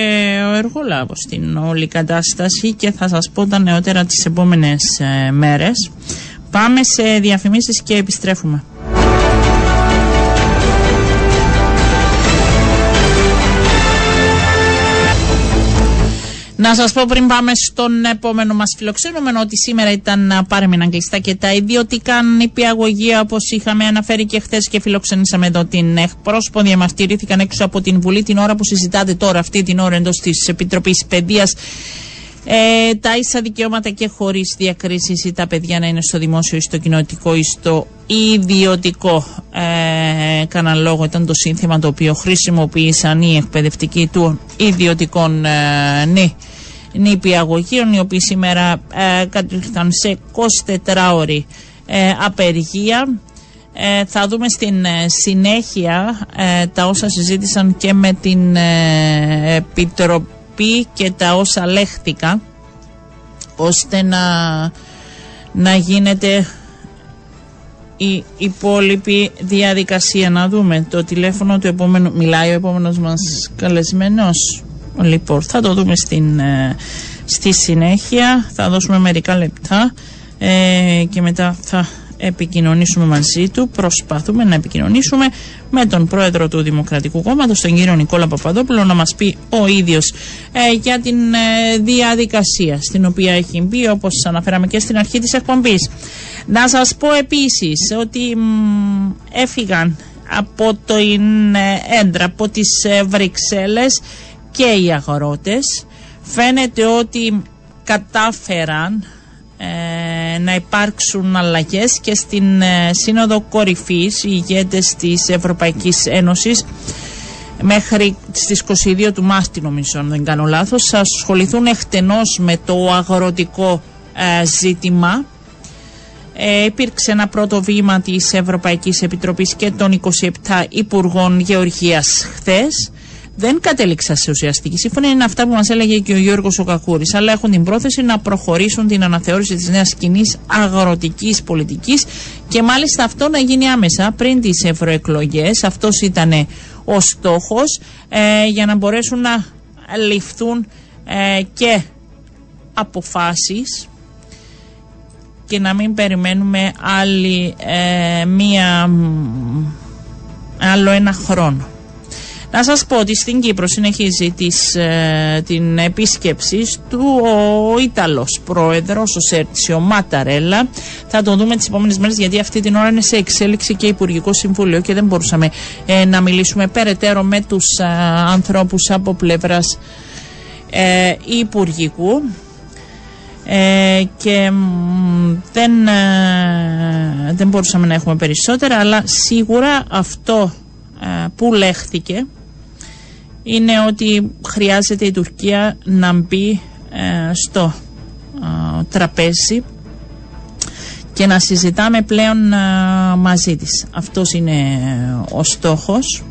ο Εργολάβος την όλη κατάσταση και θα σας πω τα νεότερα τις επόμενες ε, μέρες. Πάμε σε διαφημίσεις και επιστρέφουμε. Να σας πω πριν πάμε στον επόμενο μας φιλοξενούμενο ότι σήμερα ήταν πάρεμενα κλειστά και τα ιδιωτικά νηπιαγωγεία όπως είχαμε αναφέρει και χθες και φιλοξενήσαμε εδώ την εκπρόσωπο. Διαμαρτυρήθηκαν έξω από την Βουλή την ώρα που συζητάτε τώρα, αυτή την ώρα εντός της Επιτροπής Παιδείας. Ε, τα ίσα δικαιώματα και χωρίς διακρίσεις ή τα παιδιά να είναι στο δημόσιο ή στο κοινωτικό ή στο ιδιωτικό. Ε, κάναν λόγο, ήταν το σύνθημα το οποίο χρησιμοποίησαν οι εκπαιδευτικοί του ιδιωτικών ε, νηπιαγωγείων, οι οποίοι σήμερα ε, κατήρθαν σε 24 ώρη ε, απεργία. Ε, θα δούμε στην ε, συνέχεια τα όσα συζήτησαν και με την Επιτροπή και τα όσα λέχτηκα ώστε να, να γίνεται η υπόλοιπη διαδικασία. Να δούμε το τηλέφωνο του επόμενου. Μιλάει ο επόμενος μας καλεσμένος. Λοιπόν, θα το δούμε στην, ε, στη συνέχεια. Θα δώσουμε μερικά λεπτά ε, και μετά θα επικοινωνήσουμε μαζί του. Προσπαθούμε να επικοινωνήσουμε με τον πρόεδρο του Δημοκρατικού Κόμματος, τον κύριο Νικόλα Παπαδόπουλο, να μας πει ο ίδιος ε, για την ε, διαδικασία στην οποία έχει μπει, όπως αναφέραμε και στην αρχή της εκπομπής. Να σας πω επίσης ότι έφυγαν από το έντρα, από τις ε, Βρυξέλλες και οι αγρότες. Φαίνεται ότι κατάφεραν ε, να υπάρξουν αλλαγές και στην ε, Σύνοδο Κορυφής οι ηγέτες της Ευρωπαϊκής Ένωσης μέχρι στις 22 του Μάρτη νομίζω αν δεν κάνω λάθος θα ασχοληθούν εκτενώς με το αγροτικό ε, ζήτημα ε, υπήρξε ένα πρώτο βήμα της Ευρωπαϊκής Επιτροπής και των 27 Υπουργών Γεωργίας χθες δεν κατέληξα σε ουσιαστική σύμφωνη. Είναι αυτά που μας έλεγε και ο Γιώργος Οκακούρη. Αλλά έχουν την πρόθεση να προχωρήσουν την αναθεώρηση της νέας κοινή αγροτικής πολιτικής και μάλιστα αυτό να γίνει άμεσα πριν τις ευρωεκλογές. Αυτός ήταν ο στόχος ε, για να μπορέσουν να ληφθούν ε, και αποφάσεις και να μην περιμένουμε άλλη ε, μία άλλο ένα χρόνο. Να σας πω ότι στην Κύπρο συνεχίζει τις, ε, την επίσκεψη του ο Ιταλός πρόεδρος, ο Σέρτσιο Ματαρέλα. Θα τον δούμε τις επόμενες μέρες γιατί αυτή την ώρα είναι σε εξέλιξη και Υπουργικό Συμβούλιο και δεν μπορούσαμε ε, να μιλήσουμε περαιτέρω με τους ε, ανθρώπους από πλευράς ε, Υπουργικού. Ε, και δεν, δεν μπορούσαμε να έχουμε περισσότερα αλλά σίγουρα αυτό που λέχθηκε είναι ότι χρειάζεται η Τουρκία να μπει ε, στο ε, τραπέζι και να συζητάμε πλέον ε, μαζί της. Αυτός είναι ο στόχος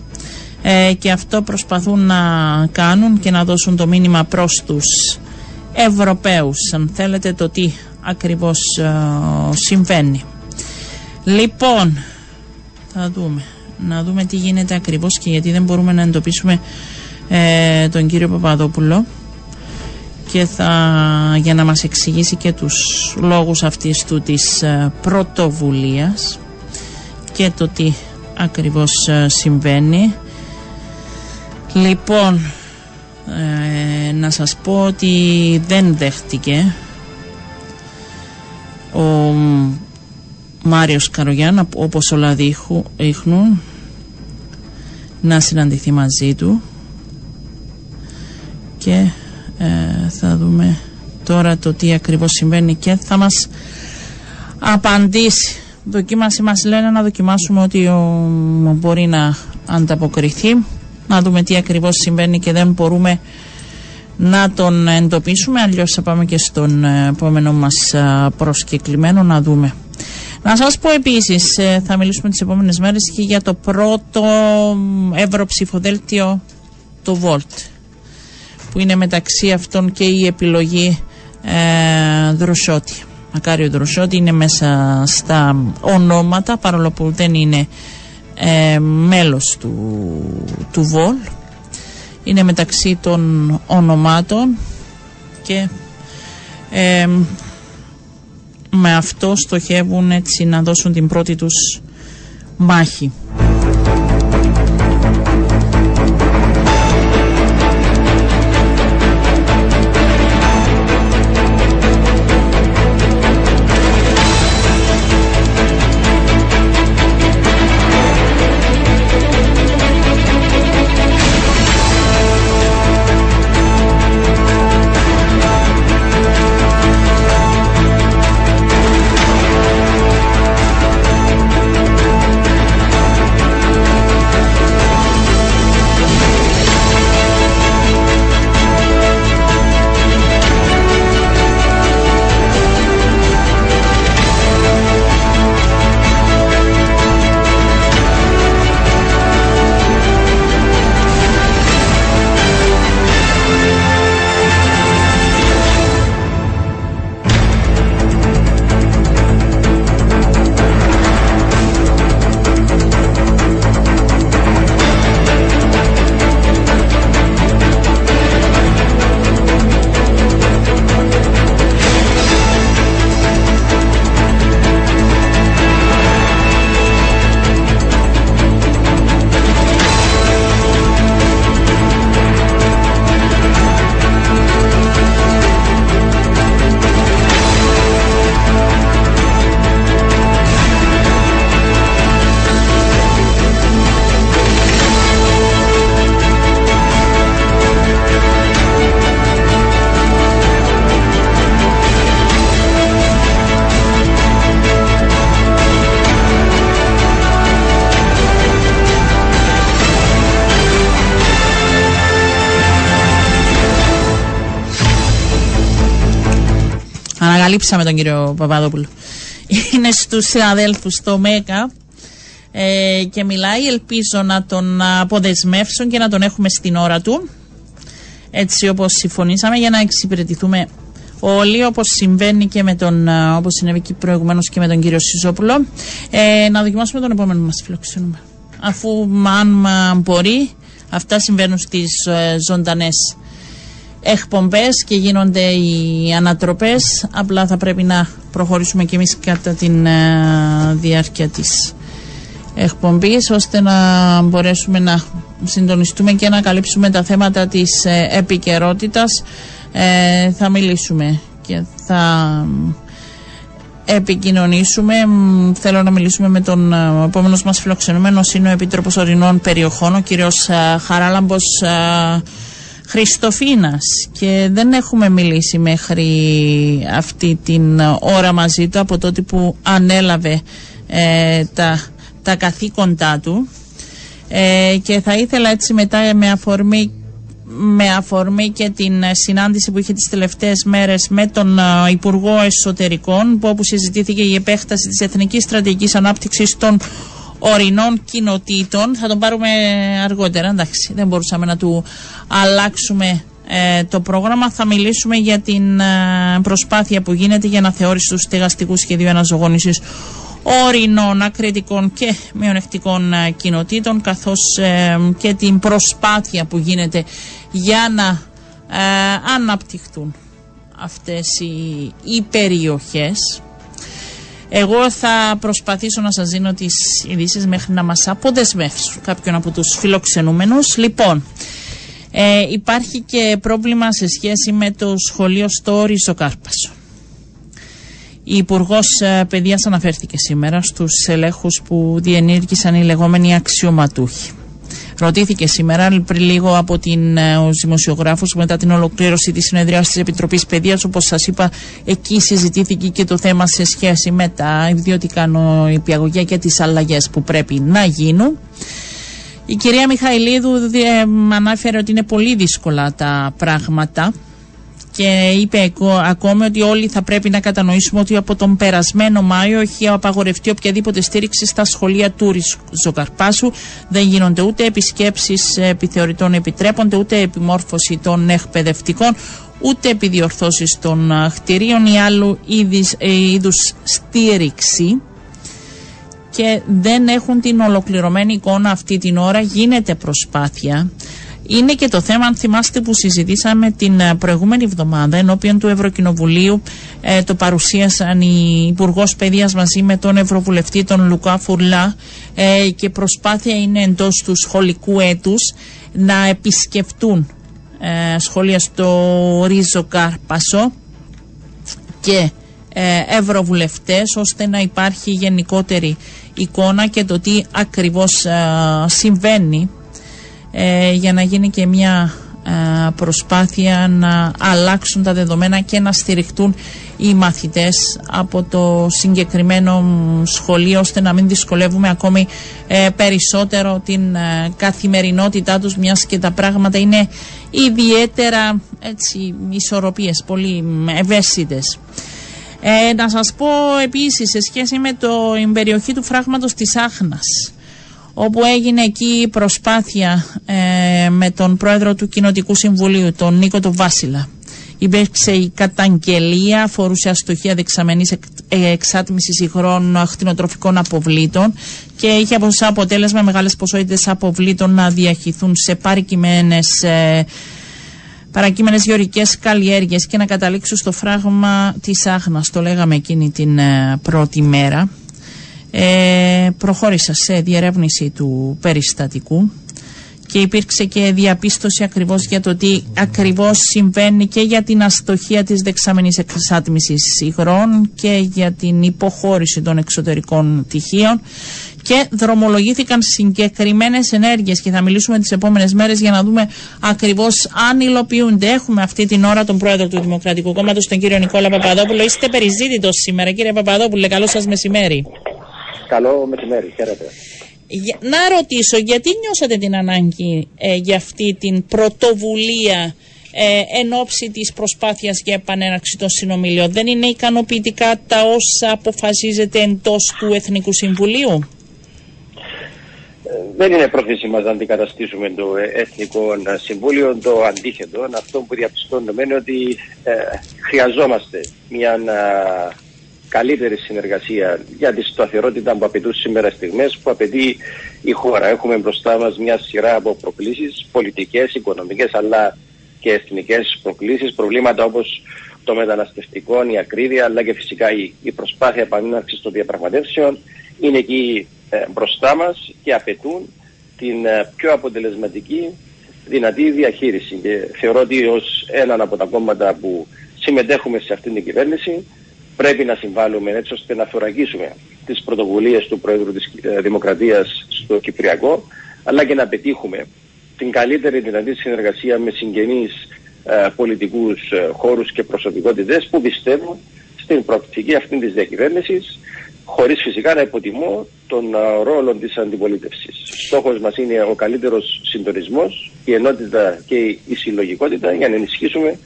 και αυτό προσπαθούν να κάνουν και να δώσουν το μήνυμα προς τους Ευρωπαίους αν θέλετε το τι ακριβώς συμβαίνει. Λοιπόν, θα δούμε. Να δούμε τι γίνεται ακριβώς και γιατί δεν μπορούμε να εντοπίσουμε ε, τον κύριο Παπαδόπουλο και θα, για να μας εξηγήσει και τους λόγους αυτής του της ε, πρωτοβουλίας και το τι ακριβώς ε, συμβαίνει. Λοιπόν, ε, να σας πω ότι δεν δέχτηκε ο Μάριος Καρογιάν όπως όλα δείχνουν να συναντηθεί μαζί του και ε, θα δούμε τώρα το τι ακριβώς συμβαίνει και θα μας απαντήσει. Δοκίμαση μας λένε να δοκιμάσουμε ότι ο, μπορεί να ανταποκριθεί να δούμε τι ακριβώς συμβαίνει και δεν μπορούμε να τον εντοπίσουμε αλλιώς θα πάμε και στον ε, επόμενο μας ε, προσκεκλημένο να δούμε. Να σας πω επίσης, θα μιλήσουμε τις επόμενες μέρες και για το πρώτο ευρωψηφοδέλτιο το Volt που είναι μεταξύ αυτών και η επιλογή ε, Δροσότη. Μακάριο Δροσότη είναι μέσα στα ονόματα παρόλο που δεν είναι ε, μέλος του, του ΒΟΛ. Είναι μεταξύ των ονομάτων και ε, με αυτό στοχεύουν έτσι να δώσουν την πρώτη τους μάχη. Ανακαλύψαμε τον κύριο Παπαδόπουλο. Είναι στους συναδέλφους στο ΜΕΚΑ ε, και μιλάει. Ελπίζω να τον αποδεσμεύσουν και να τον έχουμε στην ώρα του. Έτσι όπως συμφωνήσαμε για να εξυπηρετηθούμε όλοι όπως συμβαίνει και με τον, όπως συνέβη και προηγουμένως και με τον κύριο Σιζόπουλο. Ε, να δοκιμάσουμε τον επόμενο μας φιλοξενούμε. Αφού αν μπορεί αυτά συμβαίνουν στις ε, ζωντανές εκπομπές και γίνονται οι ανατροπές απλά θα πρέπει να προχωρήσουμε και εμείς κατά τη ε, διάρκεια της εκπομπής ώστε να μπορέσουμε να συντονιστούμε και να καλύψουμε τα θέματα της ε, επικαιρότητας. Ε, θα μιλήσουμε και θα επικοινωνήσουμε. Θέλω να μιλήσουμε με τον ε, επόμενος μας φιλοξενούμενος είναι ο Επίτροπος Ορεινών Περιοχών, ο κύριος Χαράλαμπος Χριστοφίνας. Και δεν έχουμε μιλήσει μέχρι αυτή την ώρα μαζί του από τότε που ανέλαβε ε, τα, τα καθήκοντά του. Ε, και θα ήθελα έτσι μετά με αφορμή με αφορμή και την συνάντηση που είχε τις τελευταίες μέρες με τον ε, Υπουργό Εσωτερικών που όπου συζητήθηκε η επέκταση της Εθνικής Στρατηγικής Ανάπτυξης των ορεινών κοινοτήτων. Θα τον πάρουμε αργότερα, εντάξει. Δεν μπορούσαμε να του αλλάξουμε ε, το πρόγραμμα. Θα μιλήσουμε για την ε, προσπάθεια που γίνεται για να θεώρηση του στεγαστικού σχεδίου αναζωγόνησης ορεινών, ακριτικών και μειονεκτικών ε, κοινοτήτων καθώς και την προσπάθεια που γίνεται για να αναπτυχθούν αυτές οι, οι περιοχές εγώ θα προσπαθήσω να σας δίνω τις ειδήσεις μέχρι να μας αποδεσμεύσουν κάποιον από τους φιλοξενούμενους. Λοιπόν, ε, υπάρχει και πρόβλημα σε σχέση με το σχολείο στο Ριζοκάρπασο. Η Υπουργός ε, Παιδείας αναφέρθηκε σήμερα στους ελέγχους που διενήργησαν οι λεγόμενοι αξιωματούχοι. Ρωτήθηκε σήμερα πριν λίγο από την, ε, ο δημοσιογράφος μετά την ολοκλήρωση της συνεδρίας της Επιτροπής Παιδείας. Όπως σας είπα, εκεί συζητήθηκε και το θέμα σε σχέση με τα ιδιωτικά νοηπιαγωγεία και τις αλλαγές που πρέπει να γίνουν. Η κυρία Μιχαηλίδου ε, ανάφερε ότι είναι πολύ δύσκολα τα πράγματα και είπε ακόμη ότι όλοι θα πρέπει να κατανοήσουμε ότι από τον περασμένο Μάιο έχει απαγορευτεί οποιαδήποτε στήριξη στα σχολεία του Ριζοκαρπάσου. Δεν γίνονται ούτε επισκέψεις επιθεωρητών επιτρέπονται, ούτε επιμόρφωση των εκπαιδευτικών, ούτε επιδιορθώσεις των χτιρίων ή άλλου ε, είδους στήριξη και δεν έχουν την ολοκληρωμένη εικόνα αυτή την ώρα. Γίνεται προσπάθεια είναι και το θέμα, αν θυμάστε, που συζητήσαμε την ε, προηγούμενη εβδομάδα ενώπιον του Ευρωκοινοβουλίου. Ε, το παρουσίασαν οι Υπουργός Παιδείας μαζί με τον Ευρωβουλευτή, τον Λουκά Φουρλά. Ε, και προσπάθεια είναι εντός του σχολικού έτους να επισκεφτούν ε, σχολεία στο Ρίζο Κάρπασο και ε, ευρωβουλευτές ώστε να υπάρχει γενικότερη εικόνα και το τι ακριβώς συμβαίνει ε, για να γίνει και μια ε, προσπάθεια να αλλάξουν τα δεδομένα και να στηριχτούν οι μαθητές από το συγκεκριμένο σχολείο ώστε να μην δυσκολεύουμε ακόμη ε, περισσότερο την καθημερινότητά τους μιας και τα πράγματα είναι ιδιαίτερα έτσι, ισορροπίες, πολύ ευαίσθητες. Ε, να σας πω επίσης σε σχέση με το, την περιοχή του φράγματος της Άχνας όπου έγινε εκεί προσπάθεια ε, με τον πρόεδρο του Κοινοτικού Συμβουλίου, τον Νίκο του Βάσιλα. Υπήρξε η καταγγελία, αφορούσε αστοχία δεξαμενής ε, εξάτμισης υγρών ακτινοτροφικών αποβλήτων και είχε από αποτέλεσμα μεγάλες ποσότητες αποβλήτων να διαχυθούν σε παρικημένες ε, παρακείμενες γεωρικές καλλιέργειες και να καταλήξουν στο φράγμα της Άχνας. Το λέγαμε εκείνη την ε, πρώτη μέρα ε, προχώρησα σε διερεύνηση του περιστατικού και υπήρξε και διαπίστωση ακριβώς για το τι ακριβώς συμβαίνει και για την αστοχία της δεξαμενής εξάτμισης υγρών και για την υποχώρηση των εξωτερικών τυχείων και δρομολογήθηκαν συγκεκριμένες ενέργειες και θα μιλήσουμε τις επόμενες μέρες για να δούμε ακριβώς αν υλοποιούνται. Έχουμε αυτή την ώρα τον πρόεδρο του Δημοκρατικού Κόμματος, τον κύριο Νικόλα Παπαδόπουλο. Είστε περιζήτητος σήμερα, κύριε Παπαδόπουλο. Καλό σας μεσημέρι. Καλό μεσημέρι, χαίρετε. Να ρωτήσω, γιατί νιώσατε την ανάγκη ε, για αυτή την πρωτοβουλία ε, εν ώψη της προσπάθειας για επανέναρξη των συνομιλίων. Δεν είναι ικανοποιητικά τα όσα αποφασίζεται εντός του Εθνικού Συμβουλίου; Δεν είναι πρόθεση μας να αντικαταστήσουμε το Εθνικό Συμβούλιο, το αντίθετο. Αυτό που διαπιστώνουμε είναι ότι ε, χρειαζόμαστε μια ε, καλύτερη συνεργασία για τη σταθερότητα που απαιτούν σήμερα στιγμές που απαιτεί η χώρα. Έχουμε μπροστά μας μια σειρά από προκλήσεις, πολιτικές, οικονομικές αλλά και εθνικές προκλήσεις, προβλήματα όπως το μεταναστευτικό, η ακρίβεια αλλά και φυσικά η, η προσπάθεια επανέναρξης των διαπραγματεύσεων είναι εκεί ε, μπροστά μας και απαιτούν την ε, πιο αποτελεσματική δυνατή διαχείριση. Και θεωρώ ότι ως έναν από τα κόμματα που συμμετέχουμε σε αυτήν την κυβέρνηση πρέπει να συμβάλλουμε έτσι ώστε να θωρακίσουμε τις πρωτοβουλίες του Πρόεδρου της ε, Δημοκρατίας στο Κυπριακό αλλά και να πετύχουμε την καλύτερη δυνατή συνεργασία με συγγενείς ε, πολιτικούς ε, χώρους και προσωπικότητες που πιστεύουν στην προοπτική αυτή της διακυβέρνησης χωρίς φυσικά να υποτιμώ τον uh, ρόλο της αντιπολίτευσης. Στόχος μας είναι ο καλύτερος συντονισμός, η ενότητα και η συλλογικότητα για να ενισχύσουμε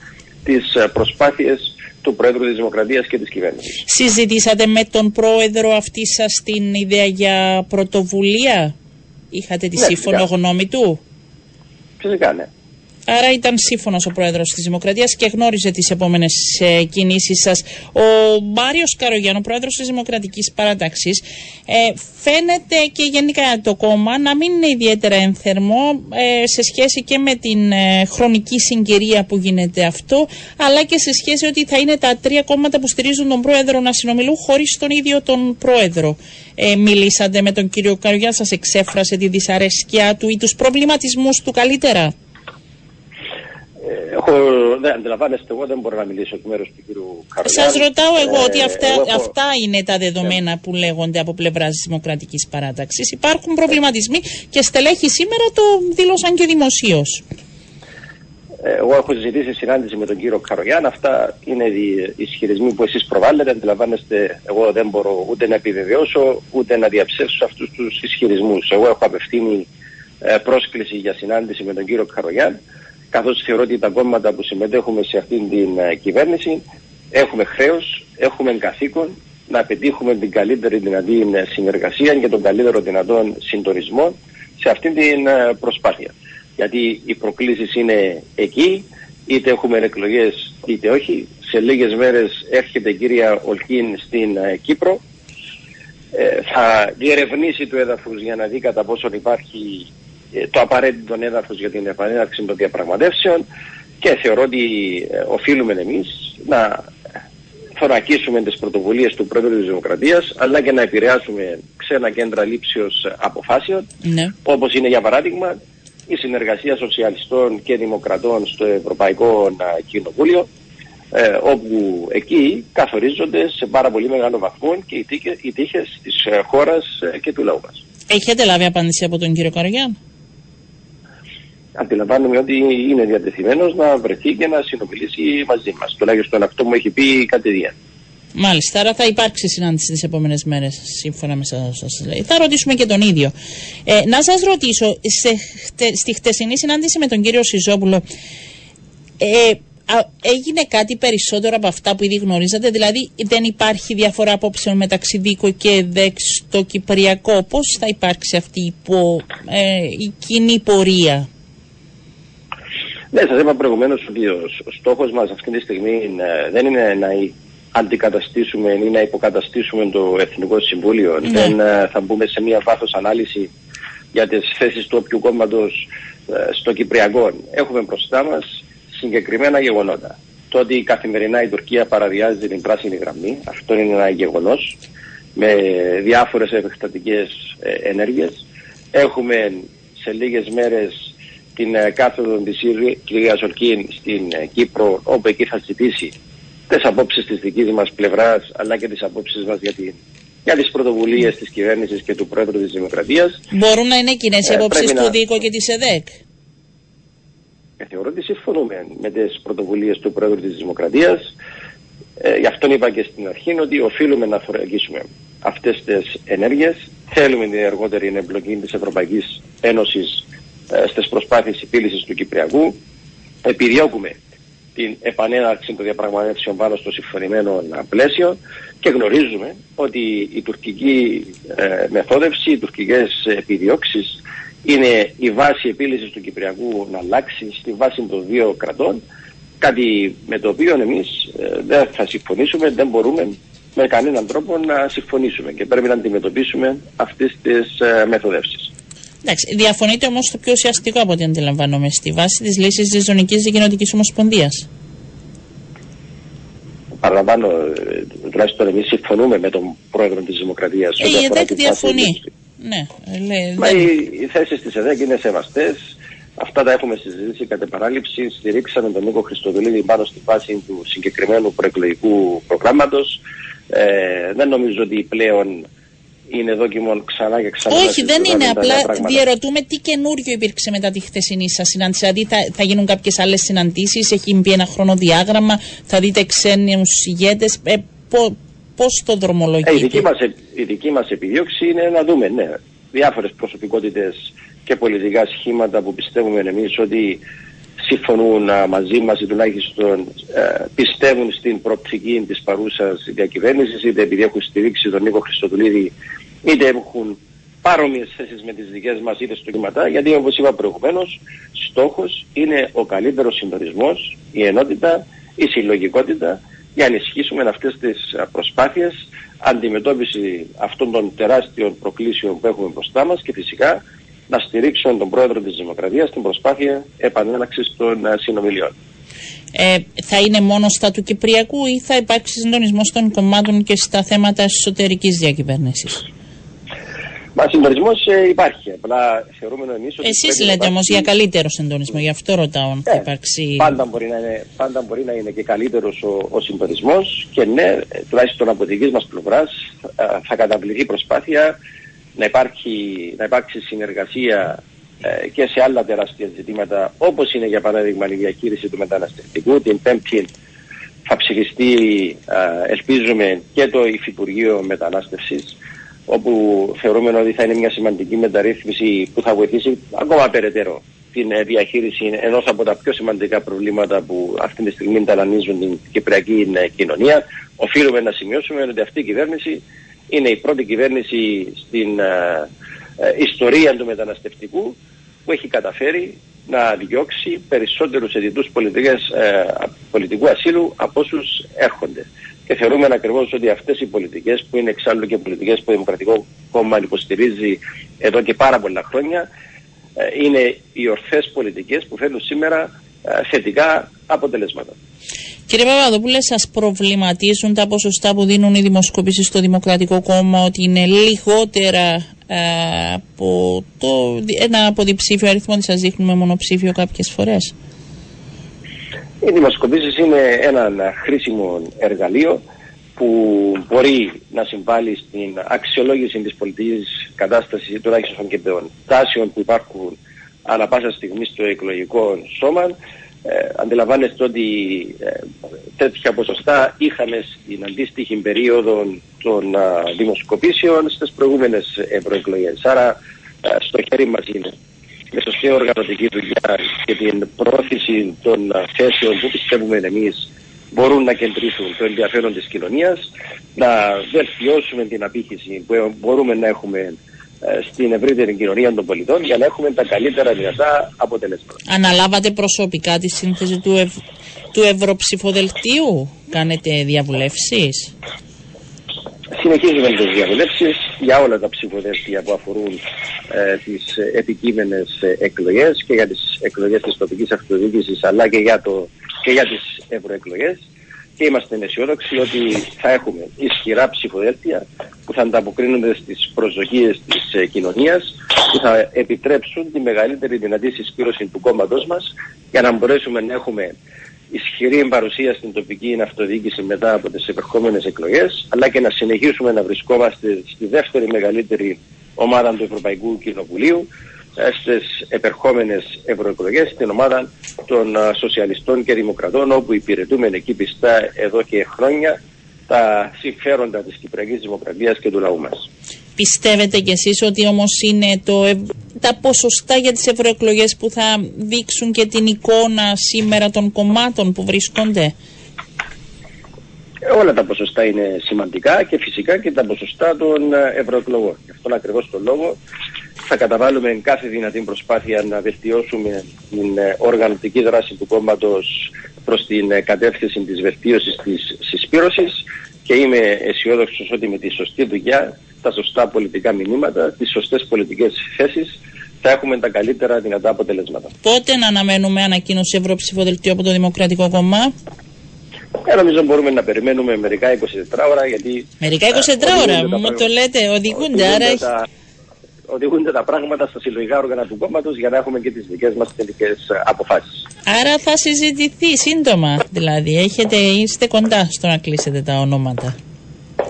τις uh, προσπάθειες του Πρόεδρου της Δημοκρατίας και της κυβέρνησης. Συζητήσατε με τον Πρόεδρο αυτή σας την ιδέα για πρωτοβουλία; Είχατε τη ναι, σύμφωνο γνώμη του; Φυσικά ναι. Άρα ήταν σύμφωνος ο πρόεδρος της Δημοκρατίας και γνώριζε τις επόμενες ε, κινήσεις σας. Ο Μάριος Καρογιάννη, ο πρόεδρος της Δημοκρατικής Παράταξης, ε, φαίνεται και γενικά το κόμμα να μην είναι ιδιαίτερα ενθερμό ε, σε σχέση και με την ε, χρονική συγκυρία που γίνεται αυτό, αλλά και σε σχέση ότι θα είναι τα τρία κόμματα που στηρίζουν τον πρόεδρο να συνομιλούν χωρίς τον ίδιο τον πρόεδρο. Ε, μιλήσατε με τον κύριο Καρογιάννη, σας εξέφρασε τη δυσαρέσκεια του ή τους προβληματισμούς του καλύτερα; Έχω, δεν αντιλαμβάνεστε, εγώ δεν μπορώ να μιλήσω εκ μέρους του κύριου Καρολιάνη. Σας ρωτάω εγώ ε, ότι αυτά, εγώ αυτά είναι τα δεδομένα που λέγονται από πλευράς της Δημοκρατικής Παράταξης. Υπάρχουν προβληματισμοί και στελέχοι σήμερα το δήλωσαν και δημοσίως. Ε, εγώ έχω ζητήσει συνάντηση με τον κύριο Καρογιάν. Αυτά είναι οι ισχυρισμοί που εσείς προβάλλετε. Αντιλαμβάνεστε, εγώ δεν μπορώ ούτε να επιβεβαιώσω ούτε να διαψεύσω αυτούς τους ισχυρισμούς. Εγώ έχω απευθύνει ε, πρόσκληση για συνάντηση με τον κύριο Καρογιάν καθώς θεωρώ ότι τα κόμματα που συμμετέχουμε σε αυτήν την ε, κυβέρνηση έχουμε χρέος, έχουμε καθήκον να πετύχουμε την καλύτερη δυνατή ε, συνεργασία και τον καλύτερο δυνατόν συντονισμό σε αυτήν την ε, προσπάθεια. Γιατί οι προκλήσεις είναι εκεί, είτε έχουμε εκλογές είτε όχι. Σε λίγες μέρες έρχεται η κυρία Ολκίν στην Κύπρο. θα διερευνήσει το έδαφος για να δει κατά πόσο υπάρχει ε, το απαραίτητο έδαφος για την επανέναρξη των διαπραγματεύσεων και θεωρώ ότι ε, οφείλουμε εμείς να θωρακίσουμε τις πρωτοβουλίες του Πρόεδρου της Δημοκρατίας, αλλά και να επηρεάσουμε ξένα κέντρα λήψεως αποφάσεων ναι. όπως είναι για παράδειγμα η συνεργασία σοσιαλιστών και δημοκρατών στο Ευρωπαϊκό Κοινοβούλιο ε, όπου εκεί καθορίζονται σε πάρα πολύ μεγάλο βαθμό και οι τύχες της χώρας και του λαού μας. Έχετε λάβει απάντηση από τον κύριο Καρογιάν αντιλαμβάνομαι ότι είναι διατεθειμένος να βρεθεί και να συνομιλήσει μαζί μας. Τουλάχιστον αυτό μου έχει πει κατηδίαν. Μάλιστα, άρα θα υπάρξει συνάντηση τις επόμενες μέρες, σύμφωνα με όσα σας λέει. Θα ρωτήσουμε και τον ίδιο. Ε, να σας ρωτήσω, σε, στη χτεσινή συνάντηση με τον κύριο Σιζόπουλο, ε, έγινε κάτι περισσότερο από αυτά που ήδη γνωρίζατε, δηλαδή δεν υπάρχει διαφορά απόψεων μεταξύ Δίκο και ΔΕΚ στο Κυπριακό; Πώς θα υπάρξει αυτή η, ε, η κοινή πορεία; Ναι, σας είπα προηγουμένως ότι ο, στόχος μας αυτή τη στιγμή ε, δεν είναι να αντικαταστήσουμε ή να υποκαταστήσουμε το Εθνικό Συμβούλιο. Ναι. Δεν ε, θα μπούμε σε μία βάθος ανάλυση για τις θέσεις του όποιου κόμματος ε, στο Κυπριακό. Έχουμε μπροστά μας συγκεκριμένα γεγονότα. Το ότι καθημερινά η Τουρκία παραβιάζει την πράσινη γραμμή, αυτό είναι ένα γεγονός με διάφορες επεκτατικές ενέργειες. Έχουμε σε λίγες μέρες την ε, κάθοδο της κυρία Ορκίν στην ε, Κύπρο, όπου εκεί θα ζητήσει τις απόψεις της δικής μας πλευράς, αλλά και τις απόψεις μας για, την, για τις πρωτοβουλίες της κυβέρνησης και του Πρόεδρου της Δημοκρατίας. Μπορούν να είναι κοινές οι ε, απόψεις του να... ΔΙΚΟ και της ΕΔΕΚ; Ε, θεωρώ ότι συμφωνούμε με τις πρωτοβουλίες του Πρόεδρου της Δημοκρατίας. Ε, γι' αυτό είπα και στην αρχή ότι οφείλουμε να θωρακίσουμε αυτές τις ενέργειες. Θέλουμε την εργότερη εμπλοκή της Ευρωπαϊκής Ένωσης ε, στις προσπάθειες επίλυσης του Κυπριακού. επιδιώκουμε την επανέναρξη των διαπραγματεύσεων πάνω στο συμφωνημένο πλαίσιο και γνωρίζουμε ότι η τουρκική ε, μεθόδευση, οι τουρκικές επιδιώξεις είναι η βάση επίλυσης του Κυπριακού να αλλάξει στη βάση των δύο κρατών κάτι με το οποίο εμείς ε, δεν θα συμφωνήσουμε, δεν μπορούμε με κανέναν τρόπο να συμφωνήσουμε και πρέπει να αντιμετωπίσουμε αυτές τις ε, μεθοδεύσεις. Εντάξει, διαφωνείτε όμως το πιο ουσιαστικό από ό,τι αντιλαμβάνομαι στη βάση της λύσης της Ζωνικής Δικαιωτική Ομοσπονδίας. Παραλαμβάνω, ε, τουλάχιστον εμείς συμφωνούμε με τον πρόεδρο της Δημοκρατίας. Ε, η ΕΔΕΚ διαφωνεί. Ναι, λέει, Μα οι, οι θέσεις της ΕΔΕΚ είναι σεβαστές. Αυτά τα έχουμε συζητήσει κατά παράληψη. Στηρίξαμε τον Νίκο Χριστοδουλίδη πάνω στη βάση του συγκεκριμένου προεκλογικού προγράμματος. Ε, δεν νομίζω ότι πλέον είναι δόκιμο ξανά και ξανά. Όχι, δεν είναι. Απλά διαρωτούμε τι καινούριο υπήρξε μετά τη χθεσινή σας συνάντηση. Δηλαδή θα, θα γίνουν κάποιες άλλες συναντήσεις, έχει μπει ένα χρονοδιάγραμμα, θα δείτε ξένους ηγέτες. Ε, Πώς το δρομολογείτε; Ε, η δική μας η δική μας επιδίωξη είναι να δούμε ναι, διάφορες προσωπικότητες και πολιτικά σχήματα που πιστεύουμε εμείς ότι συμφωνούν μαζί μας ή τουλάχιστον ε, πιστεύουν στην προοπτική της παρούσας διακυβέρνησης, είτε επειδή έχουν στηρίξει τον Νίκο Χριστοδουλίδη, είτε έχουν παρόμοιες θέσεις με τις δικές μας είτε στο κύματα, γιατί όπως είπα προηγουμένως, στόχος είναι ο καλύτερος συντονισμός, η ενότητα, η συλλογικότητα για να ενισχύσουμε αυτές τις προσπάθειες αντιμετώπιση αυτών των τεράστιων προκλήσεων που έχουμε μπροστά μας και φυσικά να στηρίξουν τον πρόεδρο της Δημοκρατίας στην προσπάθεια επανέναξης των ε, συνομιλιών. Ε, θα είναι μόνο στα του Κυπριακού ή θα υπάρξει συντονισμός των κομμάτων και στα θέματα εσωτερικής διακυβέρνησης; Μα συντονισμός ε, υπάρχει. Απλά θεωρούμε εμεί ότι. Εσείς λέτε όμως για καλύτερο συντονισμό, γι' αυτό ρωτάω αν θα ε, υπάρξει. Πάντα μπορεί να είναι, πάντα μπορεί να είναι και καλύτερος ο, ο συντονισμός και ναι, τουλάχιστον από δικής μας πλευράς θα καταβληθεί προσπάθεια να, υπάρχει, να υπάρξει συνεργασία ε, και σε άλλα τεράστια ζητήματα όπως είναι για παράδειγμα η διαχείριση του μεταναστευτικού. Την Πέμπτη θα ψηφιστεί ε, ελπίζουμε και το Υφυπουργείο Μετανάστευσης όπου θεωρούμε ότι θα είναι μια σημαντική μεταρρύθμιση που θα βοηθήσει ακόμα περαιτέρω την ε, διαχείριση ενός από τα πιο σημαντικά προβλήματα που αυτή τη στιγμή ταλανίζουν την κυπριακή ε, κοινωνία. Οφείλουμε να σημειώσουμε ότι αυτή η κυβέρνηση είναι η πρώτη κυβέρνηση στην ε, ε, ιστορία του μεταναστευτικού που έχει καταφέρει να διώξει περισσότερους αιτητούς ε, πολιτικού ασύλου από όσους έρχονται. Και θεωρούμε ακριβώς ότι αυτές οι πολιτικές που είναι εξάλλου και πολιτικές που το Δημοκρατικό Κόμμα υποστηρίζει εδώ και πάρα πολλά χρόνια ε, είναι οι ορθές πολιτικές που φέρνουν σήμερα θετικά αποτελέσματα. Κύριε Παπαδοπούλε, σας προβληματίζουν τα ποσοστά που δίνουν οι δημοσκοπήσεις στο Δημοκρατικό Κόμμα ότι είναι λιγότερα ε, από το, ένα αποδιψήφιο αριθμό ότι σας δείχνουμε μονοψήφιο κάποιες φορές; Οι δημοσκοπήσεις είναι ένα χρήσιμο εργαλείο που μπορεί να συμβάλλει στην αξιολόγηση της πολιτικής κατάστασης τουλάχιστον και των τάσεων που υπάρχουν ανά πάσα στιγμή στο εκλογικό σώμα ε, αντιλαμβάνεστε ότι ε, τέτοια ποσοστά είχαμε στην αντίστοιχη περίοδο των α, δημοσκοπήσεων στις προηγούμενες ευρωεκλογές. Άρα στο χέρι μας είναι με σωστή οργανωτική δουλειά και την πρόθεση των θέσεων που πιστεύουμε εμείς μπορούν να κεντρήσουν το ενδιαφέρον της κοινωνίας, να βελτιώσουμε την απήχηση που μπορούμε να έχουμε ε, στην ευρύτερη κοινωνία των πολιτών για να έχουμε τα καλύτερα δυνατά αποτελέσματα. Αναλάβατε προσωπικά τη σύνθεση του, ευ... του Ευρωψηφοδελτίου, κάνετε διαβουλεύσεις; Συνεχίζουμε τις διαβουλεύσεις για όλα τα ψηφοδέλτια που αφορούν ε, τις επικείμενες εκλογές και για τις εκλογές της τοπικής αυτοδιοίκησης αλλά και για, το, και για τις ευρωεκλογές και είμαστε αισιόδοξοι ότι θα έχουμε ισχυρά ψηφοδέλτια που θα ανταποκρίνονται στις προσδοκίες της ε, κοινωνίας που θα επιτρέψουν τη μεγαλύτερη δυνατή συσπήρωση του κόμματός μας για να μπορέσουμε να έχουμε ισχυρή παρουσία στην τοπική αυτοδιοίκηση μετά από τις επερχόμενες εκλογές αλλά και να συνεχίσουμε να βρισκόμαστε στη δεύτερη μεγαλύτερη ομάδα του Ευρωπαϊκού Κοινοβουλίου στις επερχόμενες ευρωεκλογές στην ομάδα των σοσιαλιστών και δημοκρατών όπου υπηρετούμε εκεί πιστά εδώ και χρόνια τα συμφέροντα της Κυπριακής Δημοκρατίας και του λαού μας. Πιστεύετε κι εσείς ότι όμως είναι το, ευ- τα ποσοστά για τις ευρωεκλογές που θα δείξουν και την εικόνα σήμερα των κομμάτων που βρίσκονται. Ε, Όλα τα ποσοστά είναι σημαντικά και φυσικά και τα ποσοστά των ε, ευρωεκλογών. Γι' αυτόν ακριβώς τον λόγο θα καταβάλουμε κάθε δυνατή προσπάθεια να βελτιώσουμε την ε, οργανωτική δράση του κόμματος προς την ε, κατεύθυνση της βελτίωσης της συσπήρωσης και είμαι αισιόδοξος ότι με τη σωστή δουλειά, τα σωστά πολιτικά μηνύματα, τις σωστές πολιτικές θέσεις θα έχουμε τα καλύτερα δυνατά αποτελέσματα. Πότε να αναμένουμε ανακοίνωση ευρωψηφοδελτίου από το Δημοκρατικό Κόμμα; Ε, νομίζω μπορούμε να περιμένουμε μερικά 24 ώρα γιατί... Μερικά ε, 24 ώρα, οδηγούνται τα μου πράγματα- το λέτε, οδηγούνται, άρα έχει- τα, οδηγούνται τα πράγματα στα συλλογικά όργανα του κόμματος για να έχουμε και τις δικές μας τελικές ε, αποφάσεις. Άρα θα συζητηθεί σύντομα. Δηλαδή, έχετε, είστε κοντά στο να κλείσετε τα ονόματα.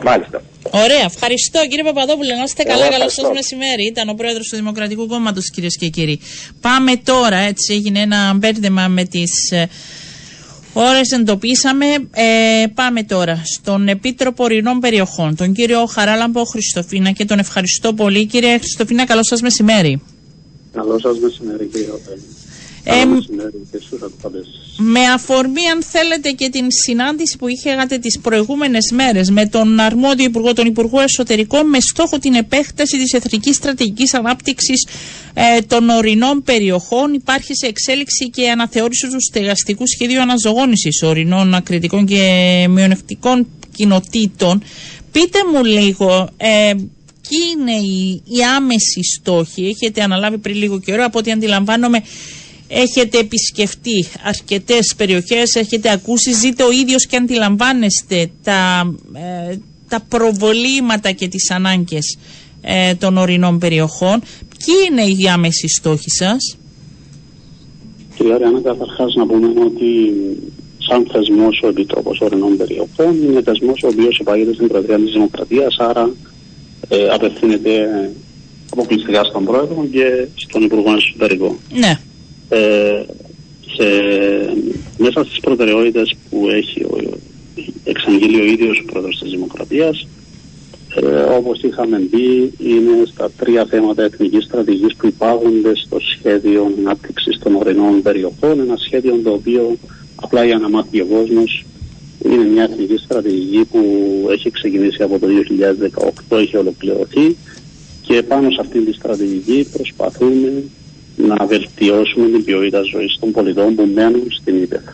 Μάλιστα. Ωραία, ευχαριστώ κύριε Παπαδόπουλε. Να είστε Εγώ καλά, καλό ευχαριστώ. σα μεσημέρι. Ήταν ο πρόεδρος του Δημοκρατικού Κόμματος, κυρίες και κύριοι. Πάμε τώρα, έτσι έγινε ένα μπέρδεμα με τις ώρες, εντοπίσαμε. Ε, πάμε τώρα στον Επίτροπο Ορεινών Περιοχών, τον κύριο Χαράλαμπο Χριστοφίνα και τον ευχαριστώ πολύ. Κύριε Χριστοφίνα, καλό σας μεσημέρι. Καλό σας μεσημέρι κύριε Οτέλη. Ε, Καλό μεσημέρι και στους ακροατές σας. Με αφορμή, αν θέλετε, και την συνάντηση που είχατε τις προηγούμενες μέρες με τον αρμόδιο Υπουργό, τον Υπουργό Εσωτερικών, με στόχο την επέκταση της Εθνικής Στρατηγικής Ανάπτυξης ε, των ορεινών περιοχών, υπάρχει σε εξέλιξη και αναθεώρηση του στεγαστικού σχεδίου αναζωγόνησης ορεινών ακριτικών και μειονεκτικών κοινοτήτων. Πείτε μου λίγο, ε, ποιοι είναι οι, οι άμεσοι στόχοι, έχετε αναλάβει πριν λίγο καιρό, από ό,τι αντιλαμβάνομαι έχετε επισκεφτεί αρκετές περιοχές, έχετε ακούσει, ζείτε ο ίδιος και αντιλαμβάνεστε τα, ε, τα προβολήματα και τις ανάγκες ε, των ορεινών περιοχών. Ποιοι είναι οι άμεσοι στόχοι σας; Κυρία Ριάννα, καταρχάς να πούμε ότι σαν θεσμός ο Επιτρόπος Ορεινών Περιοχών είναι θεσμός ο οποίος υπάγεται στην Προεδρία της Δημοκρατίας, άρα ε, απευθύνεται αποκλειστικά στον Πρόεδρο και στον Υπουργό Εσωτερικών. Ναι. Ε, σε, μέσα στις προτεραιότητες που έχει ο, εξαγγείλει ο ίδιος ο Πρόεδρος της Δημοκρατίας ε, όπως είχαμε πει είναι στα τρία θέματα εθνικής στρατηγικής που υπάγονται στο σχέδιο ανάπτυξης των ορεινών περιοχών. Ένα σχέδιο το οποίο απλά για να μάθει ο κόσμος είναι μια εθνική στρατηγική που έχει ξεκινήσει από το 2018, έχει ολοκληρωθεί και πάνω σε αυτή τη στρατηγική προσπαθούμε να βελτιώσουμε την ποιότητα ζωής των πολιτών που μένουν στην Ήπεθρο.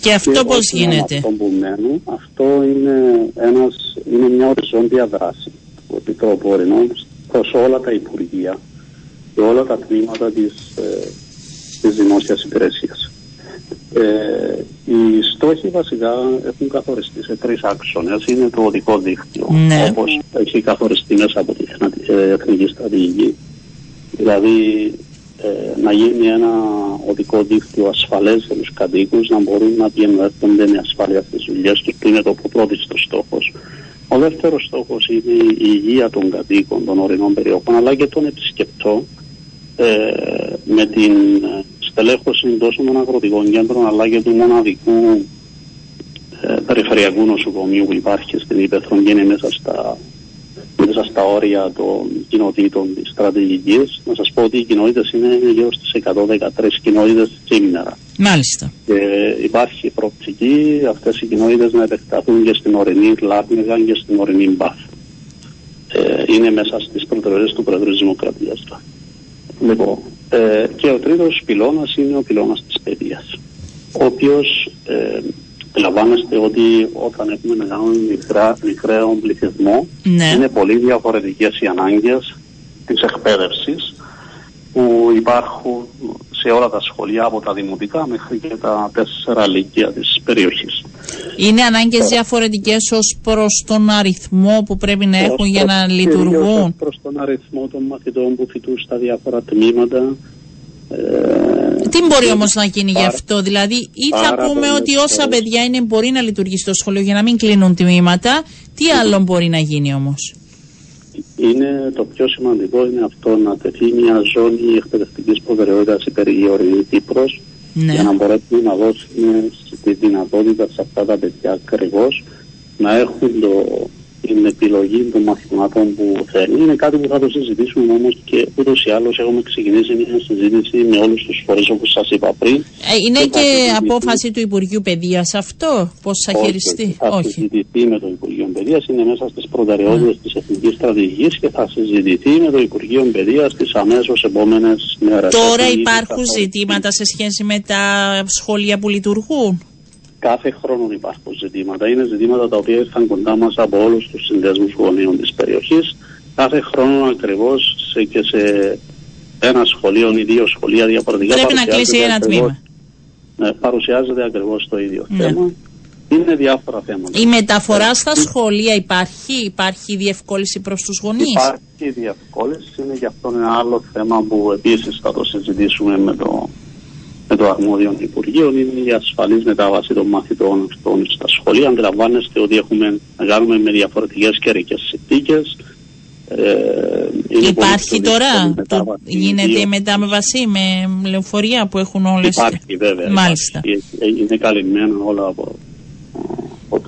Και αυτό Και πώς όχι μόνο γίνεται; Αυτό που μένουν, αυτό είναι, ένας, είναι μια οριζόντια δράση του Επιτρόπου Ορεινών προς όλα τα Υπουργεία και όλα τα τμήματα της, ε, της δημόσιας υπηρεσίας. Ε, οι στόχοι βασικά έχουν καθοριστεί σε τρεις άξονες. Είναι το οδικό δίκτυο, Ναι. όπως έχει καθοριστεί μέσα από την ε, εθνική στρατηγική. Δηλαδή ε, να γίνει ένα οδικό δίκτυο ασφαλές για τους κατοίκους, να μπορούν να πηγαίνουν έρχονται με ασφάλεια στις δουλειές τους, που είναι το πρώτο στόχος. Ο δεύτερος στόχος είναι η υγεία των κατοίκων των ορεινών περιοχών, αλλά και των επισκεπτών, ε, με την ε, στελέχωση τόσο των αγροτικών κέντρων, αλλά και του μοναδικού ε, περιφερειακού νοσοκομείου που υπάρχει στην Ήπεθρο και είναι μέσα στα, μέσα στα όρια των κοινοτήτων της στρατηγικής. Να σας πω ότι οι κοινότητες είναι γύρω στις 113 κοινότητες σήμερα. Μάλιστα. Και υπάρχει προοπτική αυτές οι κοινότητες να επεκταθούν και στην ορεινή Λάρνεγα και στην ορεινή Μπαθ. Ε, είναι μέσα στις προτεραιότητες του Πρόεδρου της Δημοκρατίας. Λοιπόν, ε, και ο τρίτος πυλώνας είναι ο πυλώνας της παιδείας, ο οποίος ε, αντιλαμβάνεστε ότι όταν έχουμε να κάνουμε μικρά, μικρό πληθυσμό Ναι. είναι πολύ διαφορετικές οι ανάγκες της εκπαίδευσης που υπάρχουν σε όλα τα σχολεία από τα δημοτικά μέχρι και τα τέσσερα λύκεια της περιοχής. Είναι ανάγκες διαφορετικές ως προς τον αριθμό που πρέπει να έχουν για να Ως- λειτουργούν; κυρίως προς τον αριθμό των μαθητών που φοιτούν στα διάφορα τμήματα. Ε, Τι μπορεί όμως να γίνει γι' Πάρα- αυτό, δηλαδή, ή θα πάρα πούμε πολλές ότι όσα φορές. παιδιά είναι μπορεί να λειτουργήσει στο σχολείο για να μην κλείνουν τμήματα, τι άλλο μπορεί να γίνει όμως; είναι το πιο σημαντικό είναι αυτό να τεθεί μια ζώνη εκπαιδευτικής προτεραιότητας υπέρ η ορεινή Κύπρος Ναι. για να μπορέσουμε να δώσουμε τη δυνατότητα σε αυτά τα παιδιά ακριβώς να έχουν το την επιλογή των μαθηματών που θέλει. Είναι κάτι που θα το συζητήσουμε όμως και ούτως ή άλλως έχουμε ξεκινήσει μια συζήτηση με όλους τους φορείς όπως σας είπα πριν. Ε, είναι και, και απόφαση του Υπουργείου Παιδείας αυτό, πώς θα χειριστεί; Θα Όχι. συζητηθεί με το Υπουργείο Παιδείας, είναι μέσα στις προτεραιότητες mm. της Εθνικής Στρατηγικής και θα συζητηθεί με το Υπουργείο Παιδείας τις αμέσως επόμενες μέρες. Τώρα υπάρχουν ζητήματα σε σχέση με τα σχολεία που λειτουργούν; Κάθε χρόνο υπάρχουν ζητήματα. Είναι ζητήματα τα οποία ήρθαν κοντά μας από όλους τους συνδέσμου γονείων της περιοχής. Κάθε χρόνο ακριβώς και σε ένα σχολείο ή δύο σχολεία διαφορετικά. Πρέπει να κλείσει ένα τμήμα. Ναι, παρουσιάζεται ακριβώς το ίδιο ναι. θέμα. Είναι διάφορα θέματα. Η μεταφορά στα σχολεία υπάρχει, υπάρχει διευκόλυνση προς τους γονείς; Υπάρχει διευκόλυνση, είναι γι' αυτό ένα άλλο θέμα που επίσης θα το συζητήσουμε με το με το αρμόδιο Υπουργείο είναι η ασφαλής μετάβαση των μαθητών αυτών στα σχολεία. Αντιλαμβάνεστε ότι έχουμε να κάνουμε με διαφορετικές καιρικέ συνθήκες. Ε, Υπάρχει τώρα, το, γίνεται η μετάβαση με λεωφορεία που έχουν όλες. Υπάρχει βέβαια. Μάλιστα. Είναι καλυμμένα όλα από, από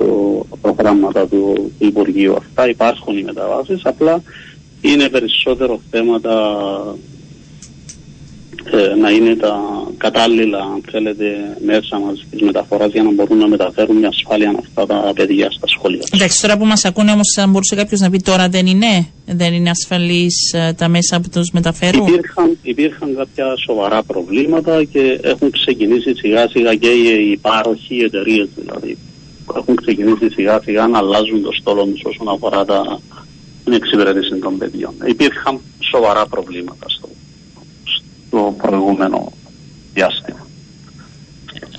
το προγράμματα του Υπουργείου αυτά. Υπάρχουν οι μεταβάσεις, απλά είναι περισσότερο θέματα ε, να είναι τα κατάλληλα, αν θέλετε, μέσα μας της μεταφοράς για να μπορούν να μεταφέρουν μια ασφάλεια αυτά τα παιδιά στα σχολεία. Εντάξει, τώρα που μας ακούνε όμως, θα μπορούσε κάποιος να πει τώρα δεν είναι, δεν είναι ασφαλής ε, τα μέσα που τους μεταφέρουν; Υπήρχαν, υπήρχαν κάποια σοβαρά προβλήματα και έχουν ξεκινήσει σιγά σιγά και οι πάροχοι, οι εταιρείες δηλαδή. Έχουν ξεκινήσει σιγά σιγά να αλλάζουν το στόλο τους όσον αφορά τα, την εξυπηρέτηση των παιδιών. Υπήρχαν σοβαρά προβλήματα στο το προηγούμενο διάστημα.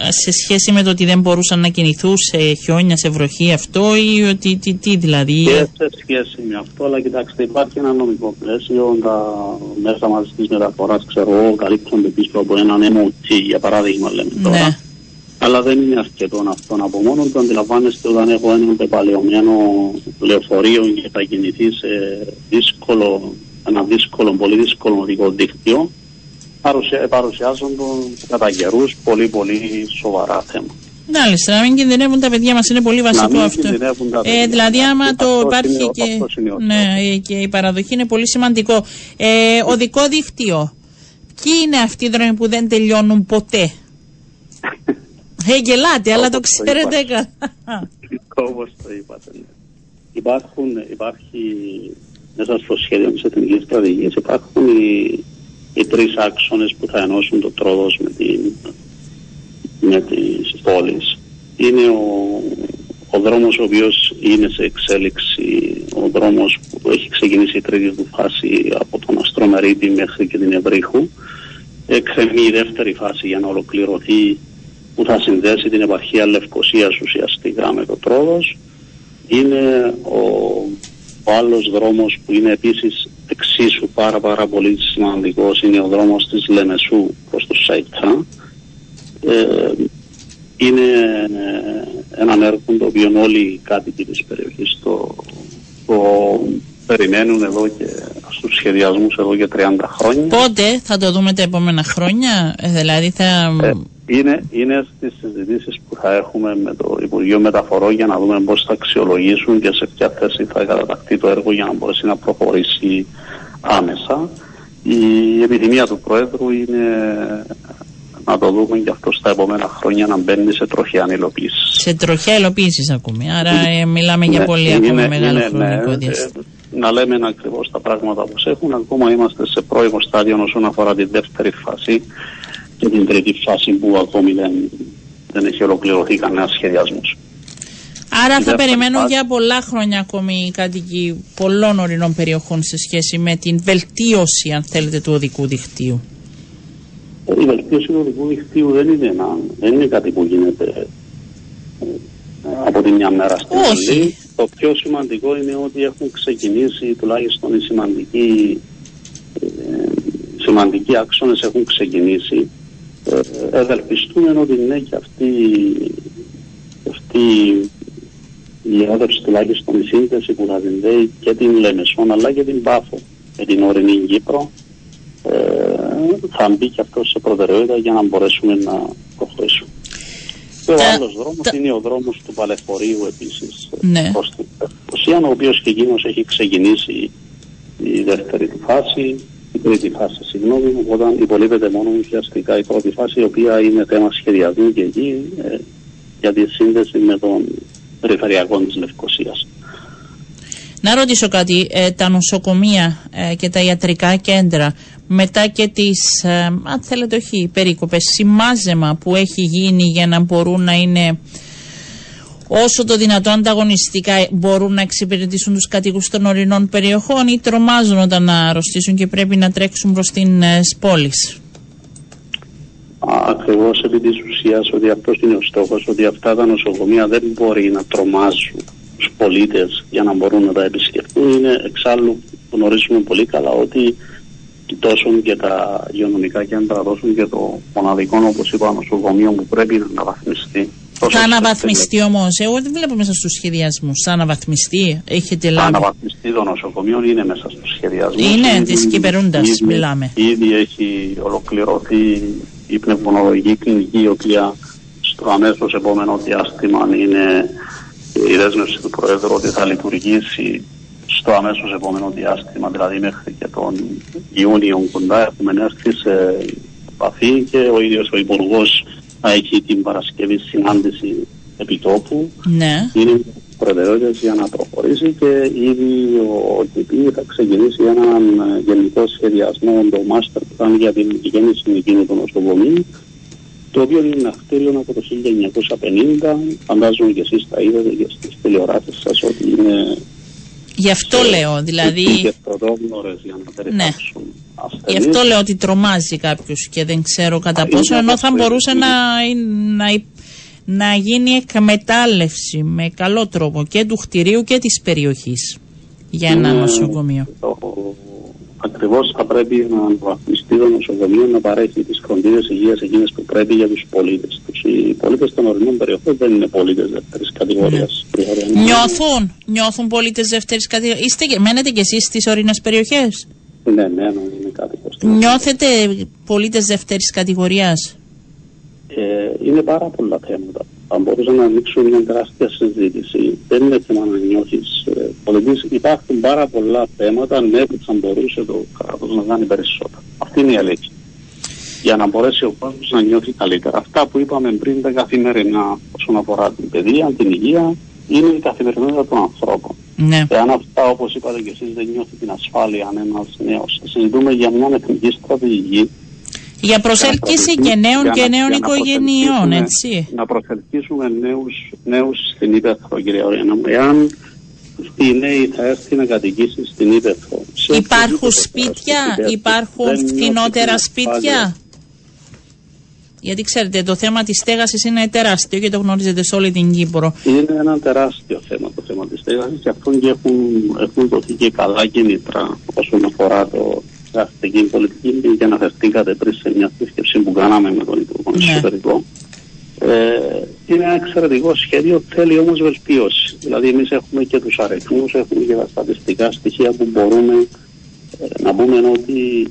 Σε σχέση με το ότι δεν μπορούσαν να κινηθούν σε χιόνια, σε βροχή αυτό ή ότι τι, τι δηλαδή; Και σε σχέση με αυτό, αλλά κοιτάξτε, υπάρχει ένα νομικό πλαίσιο. Τα μέσα μαζικής μεταφοράς, ξέρω εγώ, καλύπτονται πίσω από έναν MOT, για παράδειγμα, λέμε τώρα. Ναι. Αλλά δεν είναι αρκετό αυτό από μόνο του. Αντιλαμβάνεστε όταν έχω ένα πεπαλαιωμένο λεωφορείο και θα κινηθεί σε δύσκολο, ένα δύσκολο, πολύ δύσκολο οδικό δίκτυο, παρουσια, παρουσιάζουν κατά καιρούς πολύ πολύ σοβαρά θέματα. Μάλιστα, να μην κινδυνεύουν τα παιδιά μας, είναι πολύ βασικό αυτό. Ε, δηλαδή, άμα το υπάρχει και, ναι, και η παραδοχή είναι πολύ σημαντικό. Ε, οδικό δίκτυο. Ποιοι είναι αυτοί οι δρόμοι που δεν τελειώνουν ποτέ; [LAUGHS] ε, γελάτε, αλλά το ξέρετε καλά. [LAUGHS] Όπως το είπατε. Ναι. Υπάρχουν, υπάρχει μέσα στο σχέδιο της εθνικής στρατηγικής υπάρχουν οι οι τρεις άξονες που θα ενώσουν το Τρόδος με, την, με τις πόλεις. Είναι ο, ο δρόμος ο οποίος είναι σε εξέλιξη, ο δρόμος που έχει ξεκινήσει η τρίτη του φάση από τον Αστρομερίδη μέχρι και την Ευρύχου. Εκκρεμεί η δεύτερη φάση για να ολοκληρωθεί που θα συνδέσει την επαρχία Λευκοσίας ουσιαστικά με το Τρόδος. Είναι ο, ο άλλος δρόμος που είναι επίσης εξίσου πάρα πάρα πολύ σημαντικός είναι ο δρόμος της Λεμεσού προς το Σαϊτά. Ε, είναι ένα έργο το οποίο όλοι οι κάτοικοι της περιοχής το, το περιμένουν εδώ και στους σχεδιασμούς εδώ και 30 χρόνια. Πότε θα το δούμε τα επόμενα χρόνια, ε, δηλαδή θα... Ε, είναι, είναι στις συζητήσεις που θα έχουμε με το Υπουργείο Μεταφορών για να δούμε πώς θα αξιολογήσουν και σε ποια θέση θα καταταχθεί το έργο για να μπορέσει να προχωρήσει άμεσα. Η επιθυμία του Πρόεδρου είναι να το δούμε και αυτό στα επόμενα χρόνια να μπαίνει σε τροχιά υλοποίησης. Σε τροχιά υλοποίησης ακούμε. Άρα ε, μιλάμε για ναι, πολύ ακόμα μεγάλο είναι, χρονικό ναι, διάστημα. Ε, να λέμε ακριβώς τα πράγματα όπως έχουν. Ακόμα είμαστε σε πρώιμο στάδιο όσον αφορά την δεύτερη φάση και την τρίτη φάση που ακόμη δεν, δεν έχει ολοκληρωθεί κανένα σχεδιασμός. Άρα θα περιμένω για πολλά χρόνια ακόμη οι κάτοικοι πολλών ορεινών περιοχών σε σχέση με την βελτίωση, αν θέλετε, του οδικού δικτύου. Η βελτίωση του οδικού δικτύου δεν είναι, ένα, δεν είναι κάτι που γίνεται ε, από τη μια μέρα στην άλλη. Το πιο σημαντικό είναι ότι έχουν ξεκινήσει τουλάχιστον οι σημαντικοί, ε, σημαντικοί άξονες έχουν ξεκινήσει. Ε, ευελπιστούμε ότι ναι και αυτή, αυτή η έδωση τουλάχιστον η σύνδεση που θα συνδέει και την Λεμεσόν αλλά και την Πάφο με την ορεινή Κύπρο ε, θα μπει και αυτό σε προτεραιότητα για να μπορέσουμε να προχωρήσουμε. Και ο άλλος δρόμος είναι ο δρόμος του Παλαιφορείου επίσης ναι. προς την διαδικασία, ο οποίος και εκείνος έχει ξεκινήσει η δεύτερη του φάση, η τρίτη φάση, συγγνώμη, οπότε υπολείπεται μόνο ουσιαστικά η πρώτη φάση, η οποία είναι θέμα σχεδιασμού και εκεί ε, για τη σύνδεση με τον περιφερειακό της Λευκοσίας. Να ρωτήσω κάτι, ε, τα νοσοκομεία ε, και τα ιατρικά κέντρα μετά και τις, ε, αν θέλετε όχι, περίκοπες, σημάζεμα που έχει γίνει για να μπορούν να είναι όσο το δυνατό ανταγωνιστικά μπορούν να εξυπηρετήσουν τους κατοίκους των ορεινών περιοχών ή τρομάζουν όταν αρρωστήσουν και πρέπει να τρέξουν προς την ε, πόλεις. Ακριβώς επί της ουσίας ότι αυτός είναι ο στόχος, ότι αυτά τα νοσοκομεία δεν μπορεί να τρομάζουν τους πολίτες για να μπορούν να τα επισκεφτούν. Είναι εξάλλου γνωρίζουμε πολύ καλά ότι τόσο και τα υγειονομικά κέντρα, τόσο και το μοναδικό, όπως είπα, νοσοκομείο που πρέπει να αναβαθμιστεί. Θα αναβαθμιστεί όμως. Εγώ δεν βλέπω μέσα στους σχεδιασμούς. Θα αναβαθμιστεί, έχετε λάβει. Θα αναβαθμιστεί το νοσοκομείο, είναι μέσα στους σχεδιασμούς. Είναι της Κυπερούντα, μιλάμε. Ήδη έχει ολοκληρωθεί η πνευμονολογική κλινική, η οποία στο αμέσως επόμενο διάστημα είναι η δέσμευση του Προέδρου ότι θα λειτουργήσει στο αμέσως επόμενο διάστημα, δηλαδή μέχρι και τον Ιούνιο κοντά, έχουμε έρθει σε επαφή και ο ίδιος ο Υπουργός θα έχει την Παρασκευή συνάντηση επιτόπου. Ναι. Είναι προτεραιότητε για να προχωρήσει και ήδη ο ΚΠ θα ξεκινήσει έναν γενικό σχεδιασμό, το master plan για την γέννηση εκείνου του νοσοκομείου το οποίο είναι ένα κτίριο από το 1950. Φαντάζομαι και εσείς τα είδατε και στις τηλεοράσεις σας ότι είναι Γι' αυτό λέω, δηλαδή. για να ναι. Γι' αυτό λέω ότι τρομάζει κάποιος και δεν ξέρω κατά πόσο, ενώ θα μπορούσε να, να, να γίνει εκμετάλλευση με καλό τρόπο και του κτηρίου και της περιοχής για ένα νοσοκομείο ακριβώς θα πρέπει να αναβαθμιστεί το νοσοκομείο να παρέχει τις φροντίδε υγείας εκείνες που πρέπει για τους πολίτες τους. Οι πολίτες των ορεινών περιοχών δεν είναι πολίτες δεύτερης κατηγορίας. Ναι. Νιώθουν, νιώθουν πολίτες δεύτερης κατηγορίας. Είστε, μένετε κι εσείς στις ορεινές περιοχές; Ναι, ναι, είναι κάτι Νιώθετε πολίτες δεύτερης κατηγορίας; Ε, είναι πάρα πολλά θέματα. Θα μπορούσα να ανοίξω μια τεράστια συζήτηση. Δεν είναι θέμα να νιώθεις ε, πολιτής. Υπάρχουν πάρα πολλά θέματα ναι, που θα μπορούσε το κράτος να κάνει περισσότερα. Αυτή είναι η αλήθεια. Για να μπορέσει ο κόσμος να νιώθει καλύτερα. Αυτά που είπαμε πριν τα καθημερινά όσον αφορά την παιδεία, την υγεία, είναι η καθημερινότητα των ανθρώπων. Ναι. Εάν αυτά, όπως είπατε και εσείς, δεν νιώθει την ασφάλεια αν ένας νέος, συζητούμε για μια εθνική στρατηγική για προσέλκυση και νέων και νέων οικογενειών, έτσι. Να προσελκύσουμε νέους, νέους στην Ήπεθρο, κύριε Ωριανά μου. Εάν οι νέοι θα έρθει να κατοικήσει στην Ήπεθρο. Υπάρχουν σπίτια, υπάρχουν φθηνότερα σπίτια; Γιατί ξέρετε, το θέμα της στέγασης είναι τεράστιο και το γνωρίζετε σε όλη την Κύπρο. Είναι ένα τεράστιο θέμα το θέμα της στέγασης και αυτό και έχουν, έχουν δοθεί και καλά κίνητρα όσον αφορά το, αστική πολιτική και αναφερθήκατε πριν σε μια σύσκεψη που κάναμε με τον Υπουργό ναι. Εσωτερικό. Ε, είναι ένα εξαιρετικό σχέδιο, θέλει όμως βελτίωση. Δηλαδή, εμείς έχουμε και τους αριθμούς, έχουμε και τα στατιστικά στοιχεία που μπορούμε ε, να πούμε ότι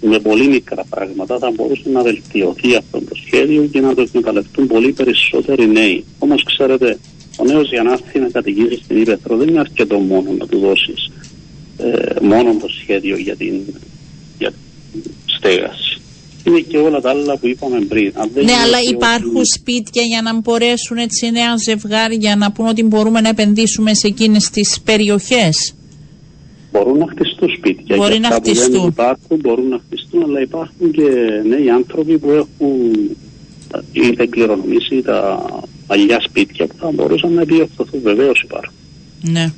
με πολύ μικρά πράγματα θα μπορούσε να βελτιωθεί αυτό το σχέδιο και να το εκμεταλλευτούν πολύ περισσότεροι νέοι. Όμως, ξέρετε, ο νέος για να έρθει να κατηγήσει στην Ήπεθρο δεν είναι αρκετό μόνο να του δώσεις ε, μόνο το σχέδιο για την, για στέγαση. Είναι και όλα τα άλλα που είπαμε πριν. ναι, αλλά υπάρχουν σπίτια για να μπορέσουν έτσι νέα ζευγάρια να πούν ότι μπορούμε να επενδύσουμε σε εκείνες τις περιοχές; Μπορούν να χτιστούν σπίτια. Μπορεί να χτιστούν. Δεν υπάρχουν, μπορούν να χτιστούν, αλλά υπάρχουν και νέοι άνθρωποι που έχουν είτε κληρονομήσει τα παλιά σπίτια που θα μπορούσαν να επιδιορθωθούν. Βεβαίως υπάρχουν. Ναι.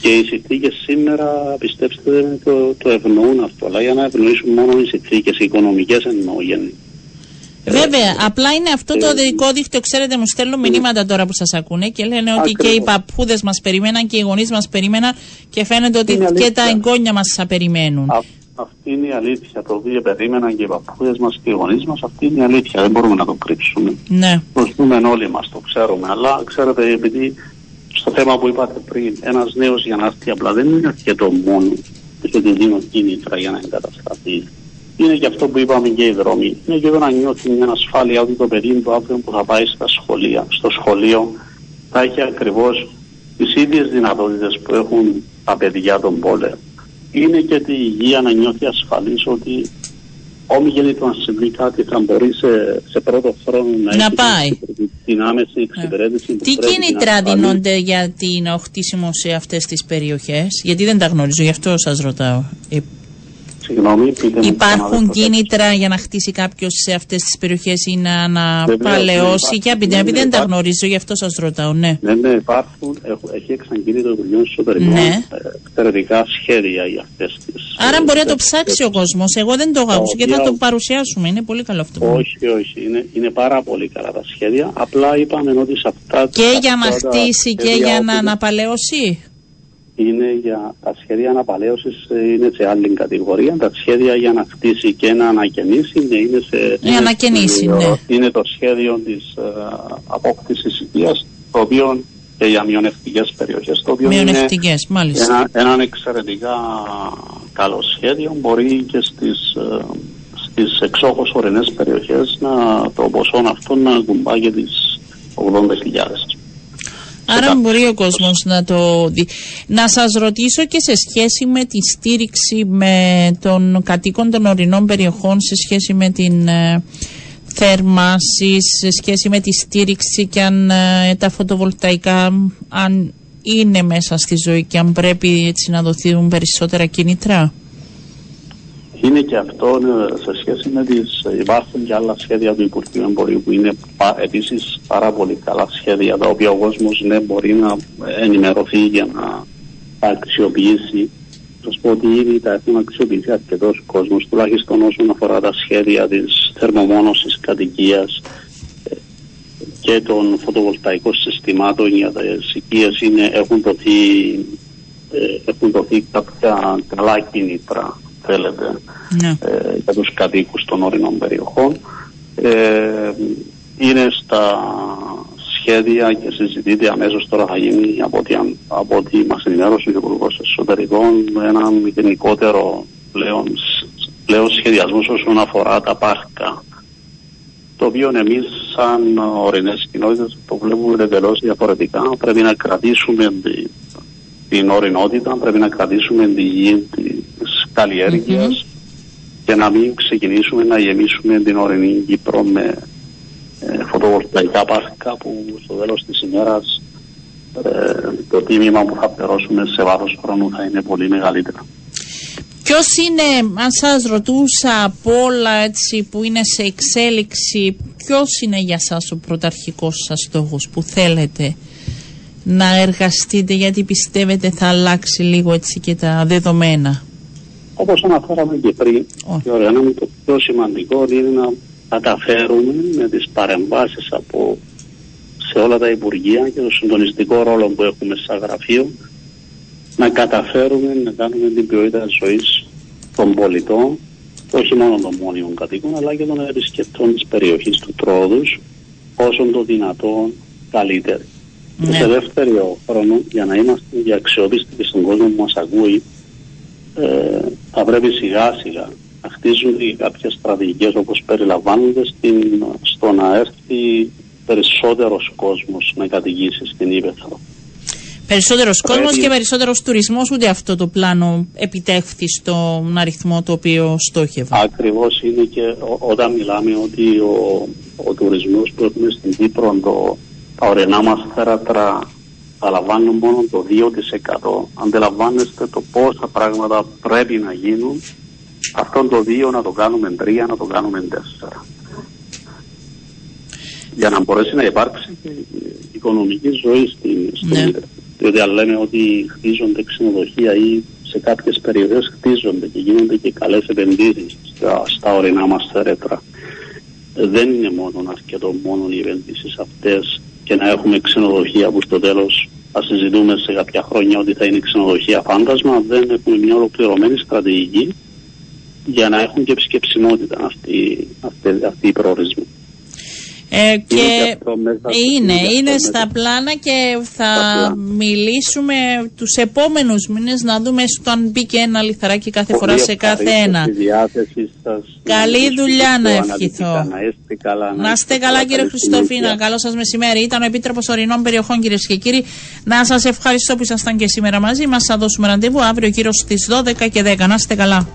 Και οι συνθήκες σήμερα, πιστέψτε δεν το, το ευνοούν αυτό. Αλλά για να ευνοήσουν μόνο οι συνθήκες, οι οικονομικές εννοώ Βέβαια, απλά είναι αυτό το ε, δικό δίκτυο. Ξέρετε, μου στέλνουν μηνύματα τώρα που σας ακούνε και λένε ότι και οι παππούδες μας περιμέναν και οι γονείς μας περιμέναν και φαίνεται ότι και τα εγγόνια μας θα περιμένουν. αυτή είναι η αλήθεια. Το οποίο περίμεναν και οι παππούδες μας και οι γονείς μας, αυτή είναι η αλήθεια. Δεν μπορούμε να το κρύψουμε. Ναι. Το ζούμε όλοι μας, το ξέρουμε. Αλλά ξέρετε, επειδή στο θέμα που είπατε πριν, ένας νέος για να έρθει απλά δεν είναι αρκετό μόνο και ότι δίνω κίνητρα για να εγκατασταθεί. Είναι και αυτό που είπαμε και οι δρόμοι. Είναι και εδώ να νιώθει μια ασφάλεια ότι το παιδί του αύριο που θα πάει στα σχολεία, στο σχολείο θα έχει ακριβώς τις ίδιες δυνατότητες που έχουν τα παιδιά των πόλεων. Είναι και τη υγεία να νιώθει ασφαλής ότι όμοι του να συμβεί κάτι θα μπορεί σε, σε πρώτο χρόνο να, Να έχεις πάει. την, την άμεση εξυπηρέτηση που Τι πρέπει κίνητρα να κάνει. δίνονται για την οχτήσιμο σε αυτές τις περιοχές, γιατί δεν τα γνωρίζω, γι' αυτό σας ρωτάω. Ε, Συγγνώμη, πείτε μου Υπάρχουν ξανά, δεν το κίνητρα για να χτίσει κάποιος σε αυτές τις περιοχές ή να Βεβαίως, ναι, αναπαλαιώσει; υπάρχουν. Για πείτε, Ναι, επειδή ναι, δεν τα υπάρχουν. γνωρίζω, γι' αυτό σας ρωτάω, ναι. Ναι, ναι, υπάρχουν, έχω- έχει εξαγγείλει το Υπουργείο Εσωτερικών Ναι. ε, εξαιρετικά σχέδια για αυτές τις... Άρα ε, μπορεί να το τις- ψάξει ο κόσμος. Εγώ δεν το έχω ακούσει και θα οποία- το παρουσιάσουμε. Είναι πολύ καλό αυτό. Όχι, όχι. Είναι, είναι πάρα πολύ καλά τα σχέδια. Απλά είπαμε ότι σε αυτά Και για να αυτά τα χτίσει και σχέδια για να όπου αναπαλαιώσει; Είναι για τα σχέδια αναπαλαίωσης ε, είναι σε άλλη κατηγορία. Τα σχέδια για να χτίσει και να ανακαινήσει είναι, είναι σε. είναι ανακαινήσει, στο- ναι. Είναι το σχέδιο της ε, απόκτησης υγείας, το οποίο και για μειονεκτικές περιοχές, το οποίο είναι Μειονεκτικές, μάλιστα. ένα, έναν εξαιρετικά καλό σχέδιο μπορεί και στις, ε, στις εξόχως ορεινές περιοχές να, το ποσό αυτό να κουμπά και τις 80.000. Άρα μπορεί ο κόσμος να το δει. Να σας ρωτήσω και σε σχέση με τη στήριξη με των κατοίκων των ορεινών περιοχών, σε σχέση με την ε, θέρμανση, σε σχέση με τη στήριξη και αν ε, τα φωτοβολταϊκά αν είναι μέσα στη ζωή και αν πρέπει έτσι να δοθούν περισσότερα κίνητρα; Είναι και αυτό ε, σε σχέση με τις υπάρχουν και άλλα σχέδια του Υπουργείου Εμπορίου που είναι πα, επίσης πάρα πολύ καλά σχέδια τα οποία ο κόσμος ναι, μπορεί να ενημερωθεί για να τα αξιοποιήσει. Θα σου πω ότι ήδη τα έχουν αξιοποιήσει αρκετός κόσμος, τουλάχιστον όσον αφορά τα σχέδια της θερμομόνωσης κατοικίας και των φωτοβολταϊκών συστημάτων για τι οικίε έχουν δοθεί, ε, έχουν δοθεί κάποια καλά κίνητρα, θέλετε, Ναι. ε, για τους κατοίκους των ορεινών περιοχών. Ε, είναι στα σχέδια και συζητείται αμέσως τώρα θα γίνει από ό,τι, αν- από ό,τι μας ενημέρωσε ο Υπουργός Εσωτερικών ένα γενικότερο πλέον, σ- πλέον σχεδιασμός όσον αφορά τα πάρκα το οποίο εμείς σαν ορεινές κοινότητες το βλέπουμε εντελώς διαφορετικά. Πρέπει να κρατήσουμε τη- την ορεινότητα, πρέπει να κρατήσουμε τη γη της καλλιέργειας και να μην ξεκινήσουμε να γεμίσουμε την ορεινή Κύπρο με ε, φωτοβολταϊκά πάρκα που στο τέλος της ημέρας ε, το τίμημα που θα πληρώσουμε σε βάθος χρόνου θα είναι πολύ μεγαλύτερο. Ποιος είναι, αν σας ρωτούσα από όλα έτσι που είναι σε εξέλιξη, ποιος είναι για σας ο πρωταρχικός σας στόχος που θέλετε να εργαστείτε γιατί πιστεύετε θα αλλάξει λίγο έτσι και τα δεδομένα; Όπως αναφέραμε και πριν, Ω. και ωραία, είναι το πιο σημαντικό είναι να καταφέρουμε με τις παρεμβάσεις από σε όλα τα Υπουργεία και το συντονιστικό ρόλο που έχουμε σαν γραφείο να καταφέρουμε να κάνουμε την ποιότητα της ζωής των πολιτών όχι μόνο των μόνιμων κατοίκων αλλά και των επισκεπτών της περιοχής του Τρόδους όσο το δυνατόν καλύτερη. Και Ναι. σε δεύτερο χρόνο για να είμαστε για αξιόπιστοι και στον κόσμο που μας ακούει ε, θα πρέπει σιγά σιγά να χτίζουν και κάποιες στρατηγικές όπως περιλαμβάνονται στην, στο να έρθει περισσότερος κόσμος να κατοικήσει στην Ήπεθρο. Περισσότερος Πρέπει- κόσμος και περισσότερος τουρισμός, ούτε αυτό το πλάνο επιτεύχθη στον αριθμό το οποίο στόχευε. Ακριβώς είναι και ό- όταν μιλάμε ότι ο, ο τουρισμός που έχουμε στην Κύπρο, το, τα ορεινά μας θέατρα θα λαμβάνουν μόνο το 2%. Αντιλαμβάνεστε το πόσα πράγματα πρέπει να γίνουν. Αυτό το 2 να το κάνουμε 3, να το κάνουμε 4. Για να μπορέσει να υπάρξει και η οικονομική ζωή στην, στην Ναι. Ήπεθρο. Διότι αν λέμε ότι χτίζονται ξενοδοχεία ή σε κάποιες περιοχές χτίζονται και γίνονται και καλές επενδύσεις στα, στα ορεινά μας θέρετρα. Ε, Δεν είναι μόνο αρκετό μόνο οι επενδύσεις αυτές και να έχουμε ξενοδοχεία που στο τέλος θα συζητούμε σε κάποια χρόνια ότι θα είναι ξενοδοχεία φάντασμα. Δεν έχουμε μια ολοκληρωμένη στρατηγική για να έχουν και επισκεψιμότητα αυτοί, αυτοί, αυτοί οι προορισμοί. Ε, και και αυτό μέσα στο- είναι, είναι είναι αυτό στα μέσα. πλάνα και θα πλάνα. μιλήσουμε τους επόμενους μήνες να δούμε στο αν μπήκε ένα λιθαράκι κάθε φορά Πολύ σε κάθε ευχαρίστως ένα. στη διάθεσή σας. Καλή Να μιλήσουμε δουλειά να πιο ευχηθώ. αναλυτικά, Να είστε καλά. Να είστε καλά κύριε καλή Χριστόφινα, συνέχεια. καλό σας μεσημέρι. Ήταν ο Επίτροπος Ορεινών Περιοχών κυρίες και κύριοι. Να σας ευχαριστώ που ήσασταν και σήμερα μαζί μας. Θα δώσουμε ραντεβού αύριο γύρω στις 12 και 10. Να είστε καλά.